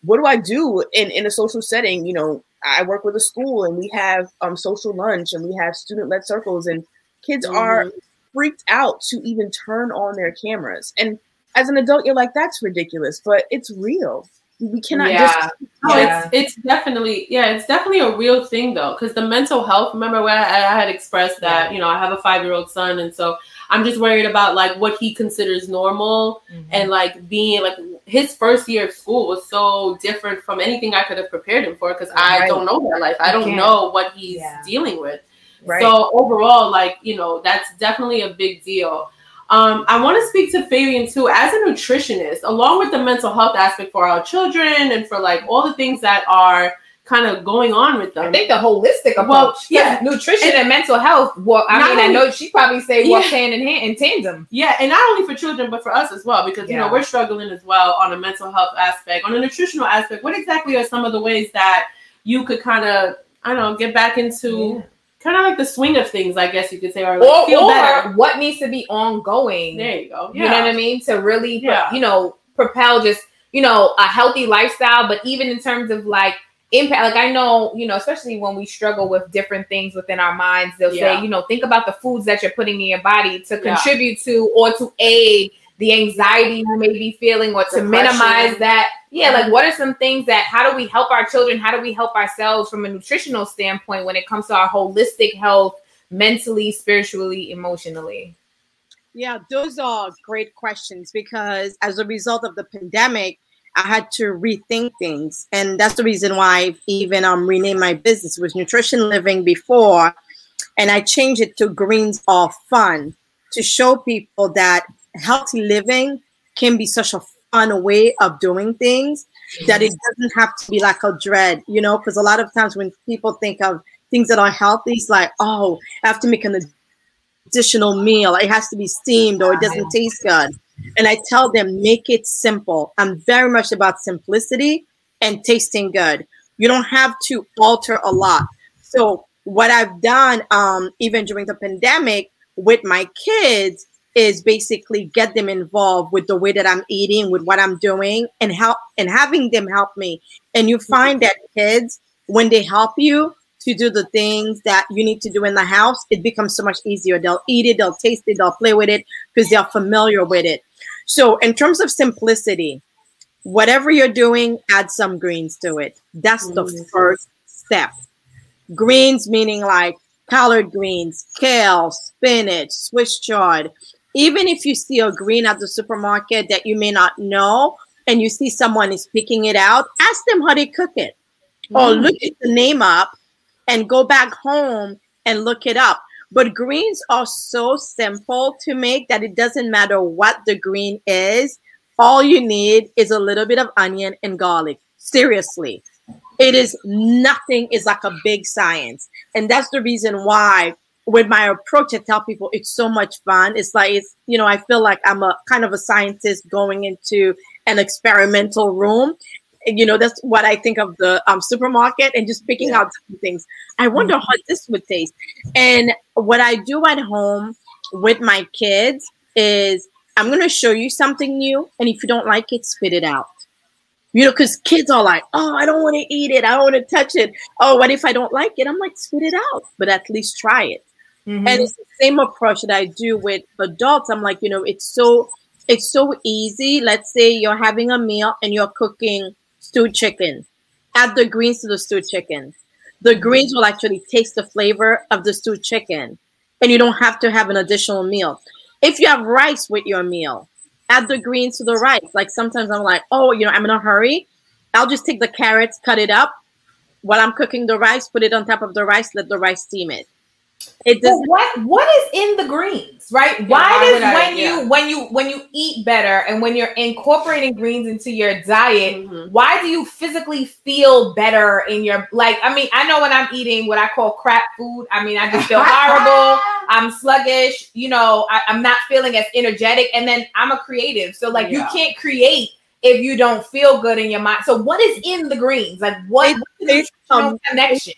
what do I do in, in a social setting? You know, I work with a school and we have um, social lunch and we have student led circles and kids are mm-hmm. freaked out to even turn on their cameras. And as an adult, you're like, that's ridiculous, but it's real. We cannot Yeah. just oh, No, Yeah. it's it's definitely yeah, it's definitely a real thing though, because the mental health. Remember where I, I had expressed that you know I have a five year old son, and so I'm just worried about like what he considers normal, mm-hmm. and like being like his first year of school was so different from anything I could have prepared him for because I Right. don't know that life. I don't can't. know what he's Yeah. dealing with. Right. So overall, like you know, that's definitely a big deal. Um, I want to speak to Fabian too, as a nutritionist, along with the mental health aspect for our children and for like all the things that are kind of going on with them. I think the holistic approach. Well, yeah. nutrition and, mental health. Well, I mean, I know she probably say work Yeah. hand in hand in tandem. Yeah, and not only for children, but for us as well, because you know we're struggling as well on a mental health aspect, on a nutritional aspect. What exactly are some of the ways that you could kind of, I don't know, get back into kind of like the swing of things, I guess you could say, or like Or, feel or better. what needs to be ongoing. There you go. You know what I mean? To really, Yeah. you know, propel just, you know, a healthy lifestyle, but even in terms of like impact, like I know, you know, especially when we struggle with different things within our minds, they'll Yeah. say, you know, think about the foods that you're putting in your body to Yeah. contribute to or to aid the anxiety you may be feeling or to minimize that. Yeah, like what are some things that how do we help our children? How do we help ourselves from a nutritional standpoint when it comes to our holistic health, mentally, spiritually, emotionally? Yeah, those are great questions because as a result of the pandemic, I had to rethink things. And that's the reason why I've even um renamed my business. Was nutrition living before, and I changed it to greens are fun to show people that healthy living can be such a fun way of doing things. that it doesn't have to be like a dread, you know, because a lot of times when people think of things that are healthy, it's like, oh, I have to make an additional meal. It has to be steamed or it doesn't taste good. And I tell them, make it simple. I'm very much about simplicity and tasting good. You don't have to alter a lot. So what I've done, um, even during the pandemic with my kids, is basically get them involved with the way that I'm eating, with what I'm doing, and help and having them help me. And you find that kids, when they help you to do the things that you need to do in the house, it becomes so much easier. They'll eat it, they'll taste it, they'll play with it because they're familiar with it. So, in terms of simplicity, whatever you're doing, add some greens to it. That's the Mm. first step. Greens meaning like collard greens, kale, spinach, Swiss chard. Even if you see a green at the supermarket that you may not know, and you see someone is picking it out, ask them how they cook it, or Mm. look at the name up and go back home and look it up. But greens are so simple to make that it doesn't matter what the green is. All you need is a little bit of onion and garlic. Seriously. It is nothing is like a big science. And that's the reason why with my approach I tell people it's so much fun. It's like it's you know, I feel like I'm a kind of a scientist going into an experimental room. And, you know, that's what I think of the um, supermarket and just picking out different things. I wonder how this would taste. And what I do at home with my kids is I'm going to show you something new. And if you don't like it, spit it out. You know, because kids are like, oh, I don't want to eat it. I don't want to touch it. Oh, what if I don't like it? I'm like, spit it out, but at least try it. Mm-hmm. And it's the same approach that I do with adults. I'm like, you know, it's so it's so easy. Let's say you're having a meal and you're cooking stewed chicken. Add the greens to the stewed chicken. The greens will actually taste the flavor of the stewed chicken. And you don't have to have an additional meal. If you have rice with your meal, add the greens to the rice. Like sometimes I'm like, oh, you know, I'm in a hurry. I'll just take the carrots, cut it up while I'm cooking the rice, put it on top of the rice, let the rice steam it. It does what what is in the greens, right? why why does I- when yeah. you when you when you eat better and when you're incorporating greens into your diet, Mhm. why do you physically feel better in your like? I mean, I know when I'm eating what I call crap food. I mean, I just feel horrible. I'm sluggish. You know, I, I'm not feeling as energetic. And then I'm a creative, so like you can't create if you don't feel good in your mind. So what is in the greens? Like what? It- the um, connection?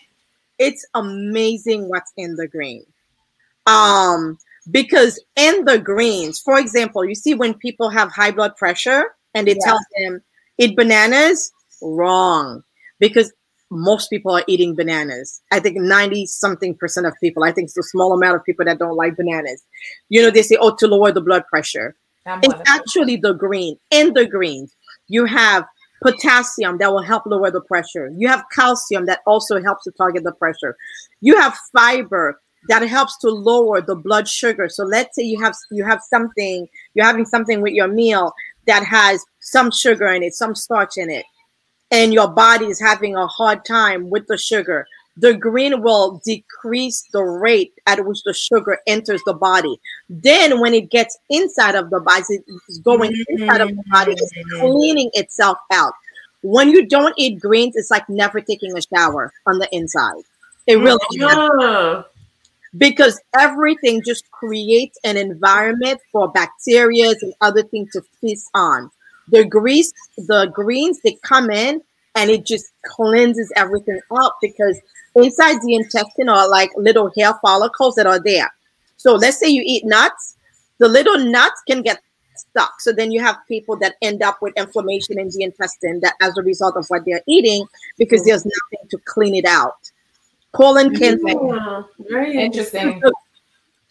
It's amazing what's in the green. Um, because in the greens, for example, you see when people have high blood pressure and they Yeah. tell them eat bananas, wrong. Because most people are eating bananas. I think 90 something percent of people, I think it's a small amount of people that don't like bananas. You know, they say, oh, to lower the blood pressure. I'm It's one of those. actually the green. In the greens, you have potassium that will help lower the pressure. You have calcium that also helps to target the pressure. You have fiber that helps to lower the blood sugar. So let's say you have you have something, you're having something with your meal that has some sugar in it, some starch in it, and your body is having a hard time with the sugar. The green will decrease the rate at which the sugar enters the body. Then, when it gets inside of the body, it's going inside of the body, it's cleaning itself out. When you don't eat greens, it's like never taking a shower on the inside. It really Ah. because everything just creates an environment for bacteria and other things to feast on. The grease, the greens, they come in and it just cleanses everything up because inside the intestine are like little hair follicles that are there. So let's say you eat nuts, the little nuts can get stuck. So then you have people that end up with inflammation in the intestine that as a result of what they're eating because mm. there's nothing to clean it out. Colon cancer. Yeah, very Interesting. So-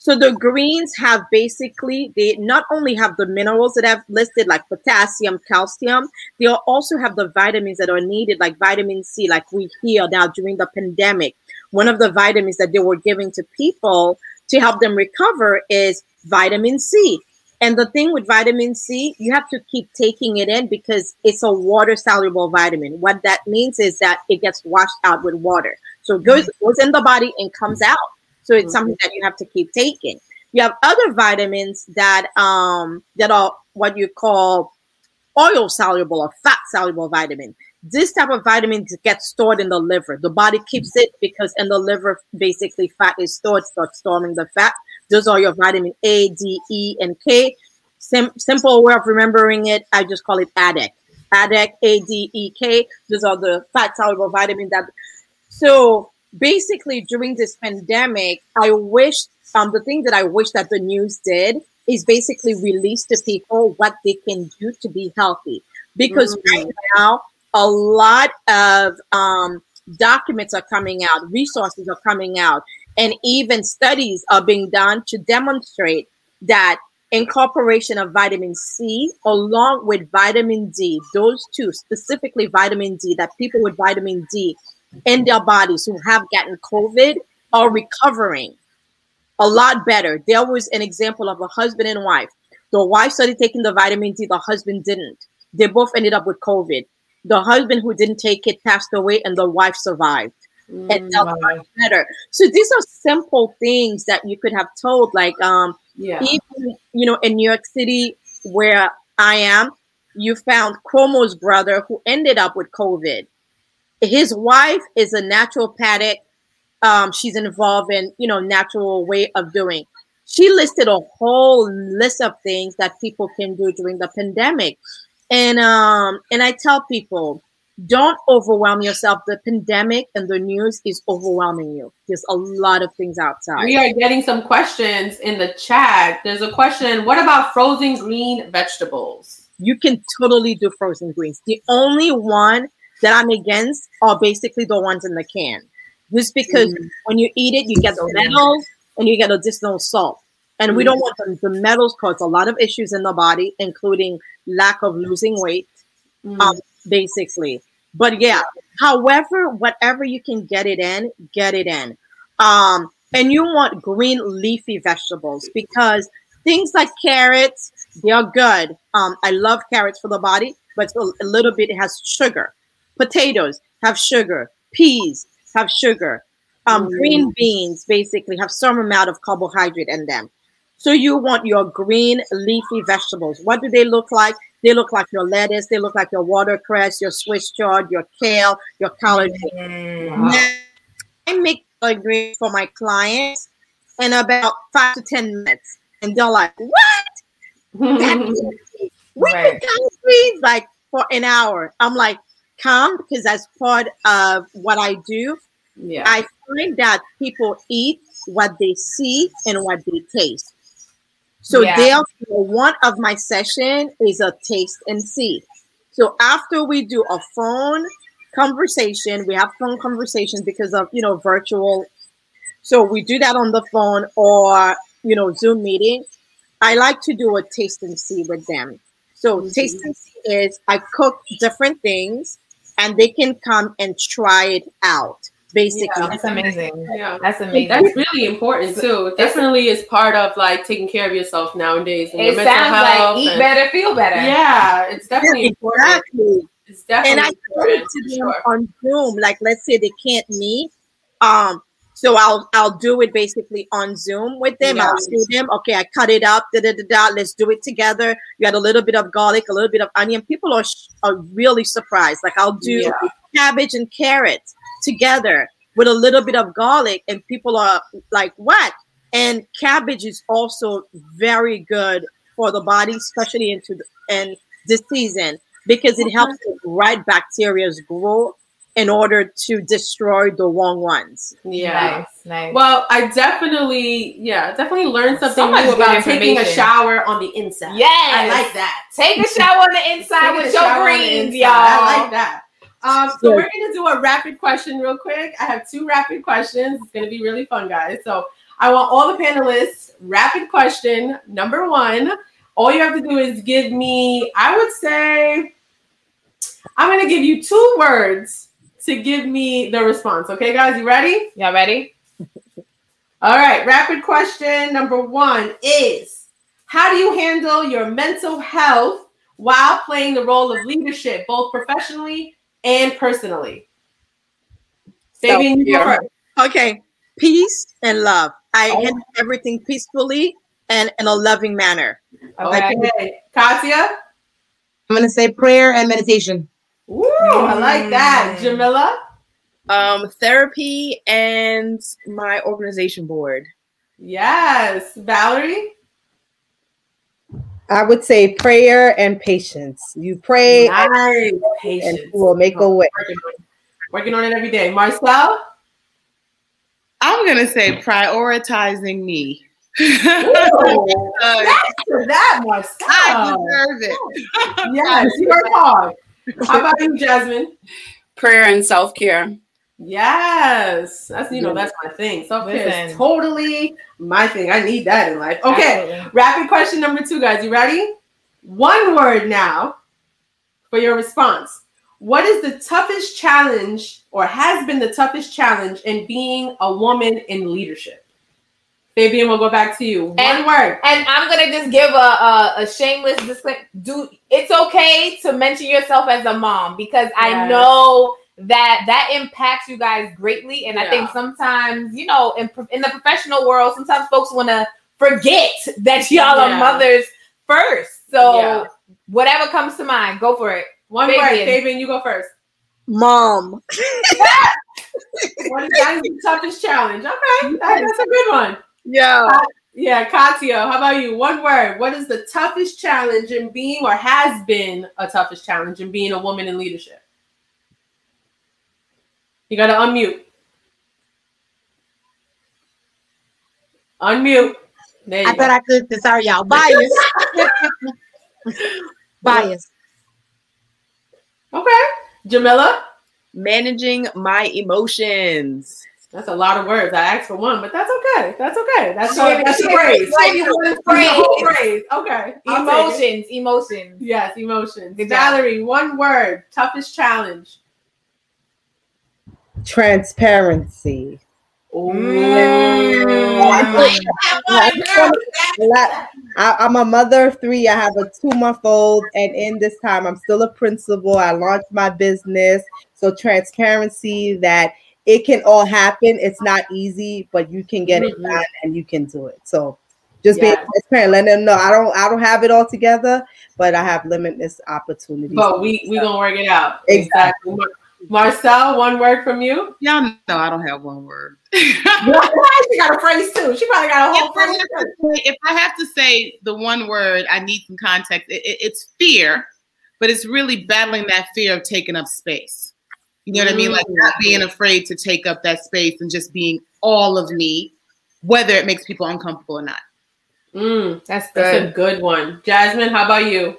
So the greens have basically they not only have the minerals that I've listed like potassium, calcium, they also have the vitamins that are needed like vitamin C like we hear now during the pandemic. One of the vitamins that they were giving to people to help them recover is vitamin C. And the thing with vitamin C, you have to keep taking it in because it's a water soluble vitamin. What that means is that it gets washed out with water. So it goes, mm-hmm. goes in the body and comes out. So it's something that you have to keep taking. You have other vitamins that um that are what you call oil soluble or fat soluble vitamin. This type of vitamin gets stored in the liver. The body keeps it because in the liver, basically, fat is stored, starts storing the fat. Those are your vitamin A, D, E, and K. Sim- simple way of remembering it, I just call it ADEK. ADEK, A, D, E, K. Those are the fat soluble vitamins that. So basically, during this pandemic, I wish um, the thing that I wish that the news did is basically release to people what they can do to be healthy. Because mm-hmm. right now, a lot of um, documents are coming out, resources are coming out, and even studies are being done to demonstrate that incorporation of vitamin C along with vitamin D, those two, specifically vitamin D, that people with vitamin D in their bodies who have gotten COVID are recovering a lot better. There was an example of a husband and wife. The wife started taking the vitamin D, the husband didn't. They both ended up with COVID. The husband who didn't take it passed away, and the wife survived mm, and felt wow. better. So these are simple things that you could have told, like um, yeah. even you know, in New York City where I am, you found Cuomo's brother who ended up with COVID. His wife is a naturopathic um, she's involved in, you know, natural way of doing. She listed a whole list of things that people can do during the pandemic. And um, and I tell people, don't overwhelm yourself. The pandemic and the news is overwhelming you. There's a lot of things outside. We are getting some questions in the chat. There's a question: What about frozen green vegetables? You can totally do frozen greens. The only one that I'm against are basically the ones in the can just because mm. when you eat it, you get the metals and you get additional salt. And mm. we don't want them. The metals cause a lot of issues in the body, including lack of losing weight, mm. um, basically. But yeah, however, whatever you can get it in, get it in. Um, and you want green leafy vegetables because things like carrots, they are good. Um, I love carrots for the body, but a little bit it has sugar. Potatoes have sugar. Peas, have sugar. Um, mm. Green beans basically have some amount of carbohydrate in them. So you want your green leafy vegetables. What do they look like? They look like your lettuce. They look like your watercress, your Swiss chard, your kale, your collard. Mm. Wow. I make a green for my clients in about five to ten minutes, and they're like, "What? we right. can greens like for an hour." I'm like, come because that's part of what I do. Yeah. I find that people eat what they see and what they taste. So yeah. therefore, one of my session is a taste and see. So after we do a phone conversation, we have phone conversations because of you know virtual. So we do that on the phone or you know Zoom meeting. I like to do a taste and see with them. So mm-hmm. taste and see is I cook different things and they can come and try it out basically. Yeah, that's amazing. Yeah. That's amazing. That's really important too. definitely is part of like taking care of yourself nowadays and it your sounds like eat and, better feel better. Yeah it's definitely yeah, exactly. important it's definitely and i important, to them sure. on zoom like let's say they can't meet um so I'll I'll do it basically on Zoom with them. I'll see them. Okay, I cut it up. Da, da, da, da. Let's do it together. You add a little bit of garlic, a little bit of onion. People are are really surprised. Like I'll do yeah. cabbage and carrots together with a little bit of garlic, and people are like, "What?" And cabbage is also very good for the body, especially into the, and this season because it helps the right bacteria grow in order to destroy the wrong ones. Yeah. Nice, nice. Well, I definitely, yeah, definitely learned something so new about taking a shower on the inside. Yeah, I like that. Take a shower on the inside with your greens, y'all. I like that. Um, so we're gonna do a rapid question real quick. I have two rapid questions. It's gonna be really fun, guys. So I want all the panelists rapid question number one. All you have to do is give me, I would say, I'm gonna give you two words to give me the response. Okay, guys, you ready? Y'all ready? All right, rapid question number one is How do you handle your mental health while playing the role of leadership, both professionally and personally? Baby, Okay, peace and love. I oh. handle everything peacefully and in a loving manner. Okay, Katia? I'm gonna say prayer and meditation. Ooh, I like that. Mm. Jamila? Um, therapy and my organization board. Yes. Valerie? I would say prayer and patience. You pray Nice. and Patience. He will make a way. Working on it, Working on it every day. Marcel? I'm gonna say prioritizing me. Ooh, Uh, that, Marcel. I deserve it. Yes, you work hard. How about you, Jasmine? Prayer and self care. Yes, that's you know that's my thing. Self care is totally my thing. I need that in life. Okay, Absolutely. rapid question number two, guys. You ready? One word now for your response. What is the toughest challenge, or has been the toughest challenge in being a woman in leadership? Fabian, we'll go back to you. One And- word. And I'm gonna just give a, a, a shameless disclaimer. Do it's okay to mention yourself as a mom because I know that that impacts you guys greatly. And I think sometimes, you know, in in the professional world, sometimes folks want to forget that y'all Yeah. are mothers first. So Yeah. whatever comes to mind, go for it. One word. Fabian. Fabian, you go first. Mom. What is, that is the toughest challenge? Okay, that- that's a good one. Yeah. Yeah, Katia, how about you? One word. What is the toughest challenge in being, or has been a toughest challenge in being a woman in leadership? You got to unmute. Unmute. There you I go. thought I could. Sorry, y'all. Bias. Bias. okay. Jamila, Managing my emotions. That's a lot of words. I asked for one, but that's okay. That's okay. That's Save a, that's a save phrase. save it for the That's a phrase. phrase. Okay. I'll. Emotions, emotions. Yes, emotions. Good job. Valerie, one word. Toughest challenge. Transparency. Mm. A lot- I, I'm a mother of three. I have a two month old, and in this time, I'm still a principal. I launched my business. So, transparency that it can all happen. It's not easy, but you can get Mhm. it done and you can do it. So, just being Yeah. transparent, letting them know I don't I don't have it all together, but I have limitless opportunities. But we we gonna work it out. Exactly. Mar- Marcel, one word from you. Y'all know I don't have one word. she got a phrase too. She probably got a whole if, I phrase. have to say, if I have to say the one word, I need some context. It, it- it's fear, but it's really battling that fear of taking up space. You know what I mean? Like not being afraid to take up that space and just being all of me, whether it makes people uncomfortable or not. Mm, That's that's good. a good one. Jasmine, how about you?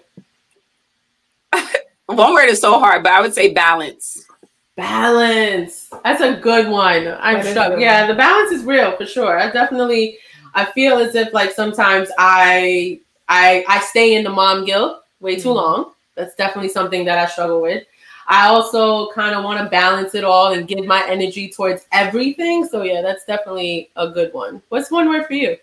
One word is so hard, but I would say balance. Balance. That's a good one. I'm That is stuck. Yeah, the balance is real for sure. I definitely I feel as if like sometimes I I I stay in the mom guilt way too Mhm. long. That's definitely something that I struggle with. I also kind of want to balance it all and give my energy towards everything. So yeah, that's definitely a good one. What's one word for you?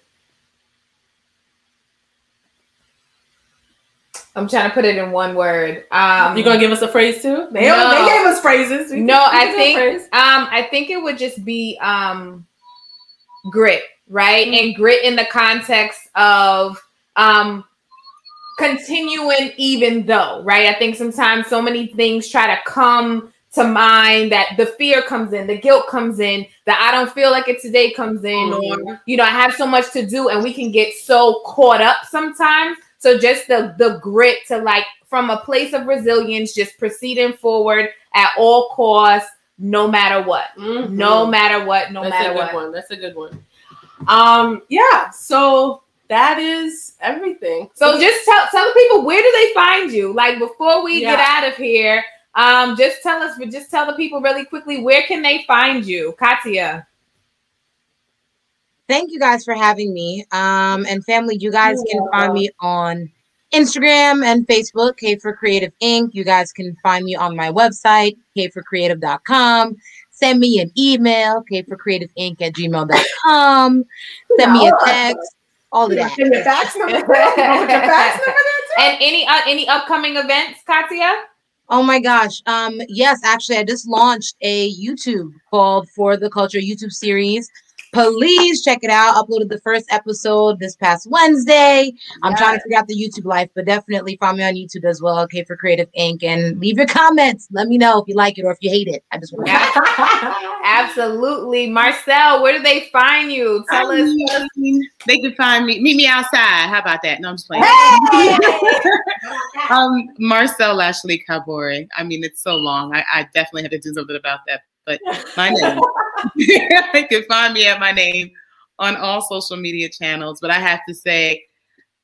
I'm trying to put it in one word. Um, you gonna give us a phrase too? They, No. they gave us phrases. We No, I can do a think um I think it would just be um grit, right? Mm. And grit in the context of um continuing even though, right? I think sometimes so many things try to come to mind that the fear comes in, the guilt comes in, that I don't feel like it today comes in, or you know, I have so much to do, and we can get so caught up sometimes. So just the the grit to like from a place of resilience, just proceeding forward at all costs, no matter what. Mhm. No matter what, no That's matter a good what. one. That's a good one. Um, yeah. So that is everything. So just tell tell the people where do they find you? Like before we get out of here, um, just tell us, but just tell the people really quickly where can they find you, Katia? Thank you guys for having me. Um, and family, you guys can find me on Instagram and Facebook, K for Creative Inc. You guys can find me on my website, kforcreative.com. Send me an email, kforcreativeinc at gmail.com. Send me a text, all of that. Send your fax number. You wanna put your fax number? And any uh, any upcoming events, Katia? Oh my gosh. Um, yes, actually, I just launched a YouTube called For the Culture YouTube series. Please check it out. Uploaded the first episode this past Wednesday. I'm Yes. trying to figure out the YouTube life, but definitely follow me on YouTube as well. Okay, for Creative Inc. And leave your comments. Let me know if you like it or if you hate it. I just want to Absolutely. Marcel, where do they find you? Tell us. I mean, they can find me. Meet me outside. How about that? No, I'm just playing. um, Marcel Lashley Cabore. I mean, it's so long. I, I definitely had to do something about that. But my name. you can find me at my name on all social media channels. But I have to say,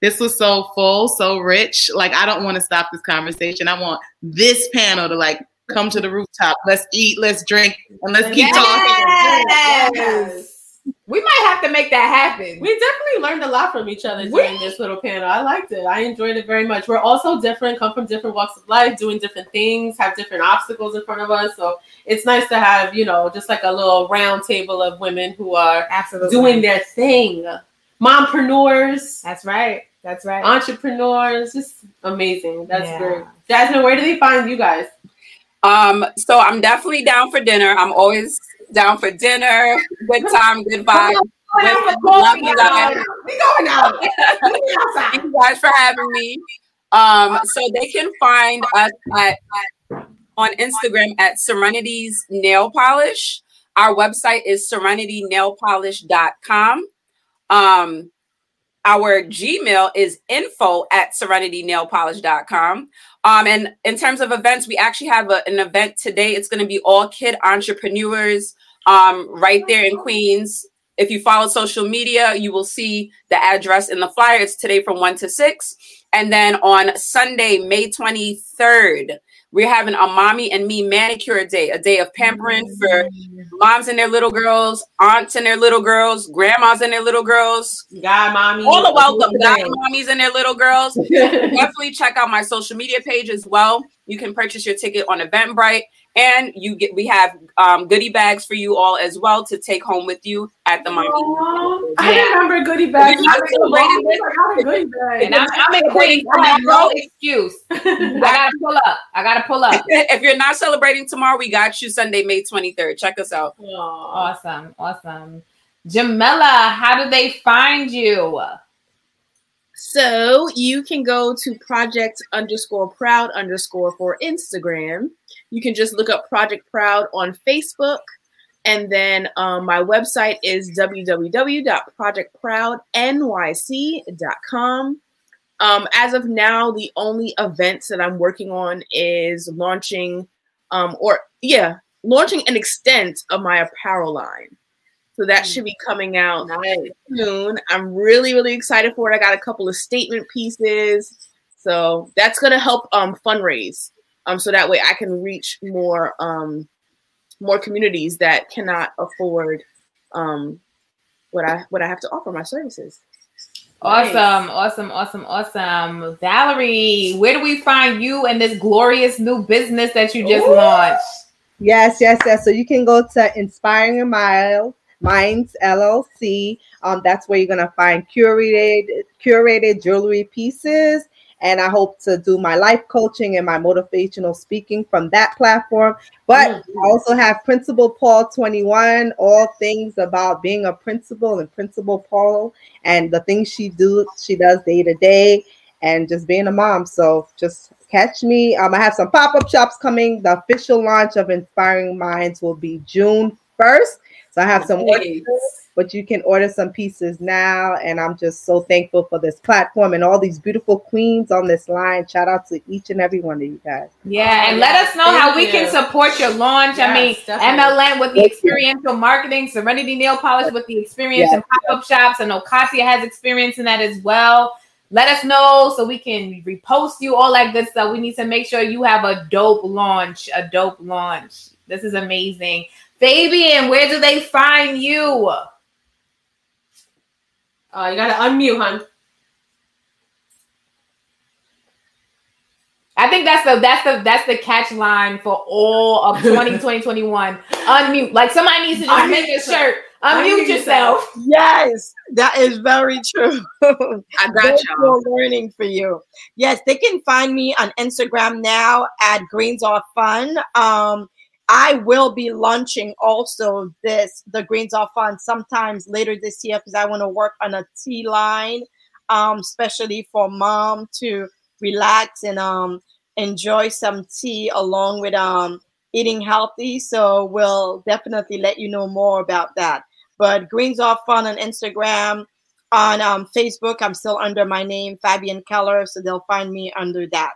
this was so full, so rich. Like, I don't want to stop this conversation. I want this panel to like come to the rooftop. Let's eat, let's drink, and let's keep talking. Yes. We might have to make that happen. We definitely learned a lot from each other during this little panel. I liked it. I enjoyed it very much. We're all so different, come from different walks of life, doing different things, have different obstacles in front of us. So it's nice to have, you know, just like a little round table of women who are Absolutely. doing their thing. Mompreneurs, That's right. That's right. entrepreneurs, just amazing. That's Yeah. great. Jasmine, where do they find you guys? Um, so I'm definitely down for dinner. I'm always down for dinner. Good time, good vibe. Life. We going out. Thank you guys for having me. Um, so they can find us at, on Instagram at Serenity's Nail Polish. Our website is serenitynailpolish.com. Um, our Gmail is info at serenitynailpolish.com. Um, and in terms of events, we actually have a- an event today. It's going to be all kid entrepreneurs um, right there in Queens. If you follow social media, you will see the address in the flyer. It's today from 1 to 6. And then on Sunday, May 23rd, we're having a mommy and me manicure day, a day of pampering for moms and their little girls, aunts and their little girls, grandmas and their little girls. God, mommy. All are welcome. God, mommies and their little girls. Definitely check out my social media page as well. You can purchase your ticket on Eventbrite, and you get we have um, goodie bags for you all as well to take home with you at the mommy. Aw, I Yeah. remember goodie bags. You're not celebrating I got a goodie bag. And I'm, I'm including no excuse. I gotta pull up. I gotta pull up. if you're not celebrating tomorrow, we got you Sunday, May 23rd. Check us out. Aw. Awesome. Awesome. Jamela, how do they find you? So you can go to project underscore proud underscore for Instagram. You can just look up Project Proud on Facebook. And then um, my website is www.projectproudnyc.com. Um, as of now, the only events that I'm working on is launching, um, or yeah, launching an extent of my apparel line. So that should be coming out soon. I'm really, really excited for it. I got a couple of statement pieces. So that's gonna help um fundraise. Um so that way I can reach more um more communities that cannot afford um what I what I have to offer my services. Awesome, awesome, awesome, awesome. Valerie, where do we find you and this glorious new business that you just Ooh. launched? Yes, yes, yes. So you can go to Inspiring Your Mind, Minds LLC. Um, that's where you're gonna find curated curated jewelry pieces. And I hope to do my life coaching and my motivational speaking from that platform. But I also have Principal Paul 21, all things about being a principal and Principal Paul and the things she do she does day to day and just being a mom. So just catch me. Um, I have some pop-up shops coming. The official launch of Inspiring Minds will be June 1st. So I have some work to do, but you can order some pieces now. And I'm just so thankful for this platform and all these beautiful queens on this line. Shout out to each and every one of you guys. Yeah, Oh, and let us know how we thank can support your launch. I mean, Yes, definitely. MLN with the Thank you. experiential marketing, Serenity Nail Polish with the experience Yes. and pop up shops. I know Kasia has experience in that as well. Let us know so we can repost you, all that good stuff. We need to make sure you have a dope launch, a dope launch. This is amazing. Fabian, where do they find you? Uh, you gotta unmute, hun. I think that's the that's the that's the catch line for all of 2020, 2021. Unmute. Like somebody needs to just Unmute make a shirt. Unmute Unmute yourself. Yes, that is very true. I got y'all. learning for you. Yes, they can find me on Instagram now at Greens Are Fun. Um, I will be launching also this the Greens Are Fun sometimes later this year because I want to work on a tea line, um, especially for mom to relax and um enjoy some tea along with um eating healthy. So we'll definitely let you know more about that. But Greens Are Fun on Instagram, on um, Facebook, I'm still under my name, Fabian Keller. So they'll find me under that.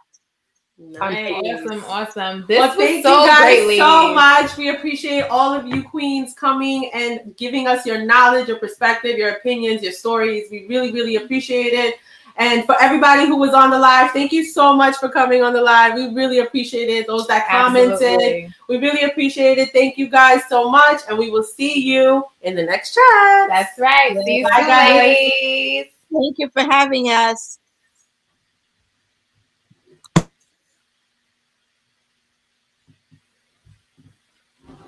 Nice. Awesome, awesome. This Well, was thank so you guys great, so much. We appreciate all of you queens coming and giving us your knowledge, your perspective, your opinions, your stories. We really, really appreciate it. And for everybody who was on the live, thank you so much for coming on the live. We really appreciate it. Those that commented, Absolutely. we really appreciate it. Thank you guys so much. And we will see you in the next chat. That's right. See you Bye, soon, guys. ladies. Thank you for having us.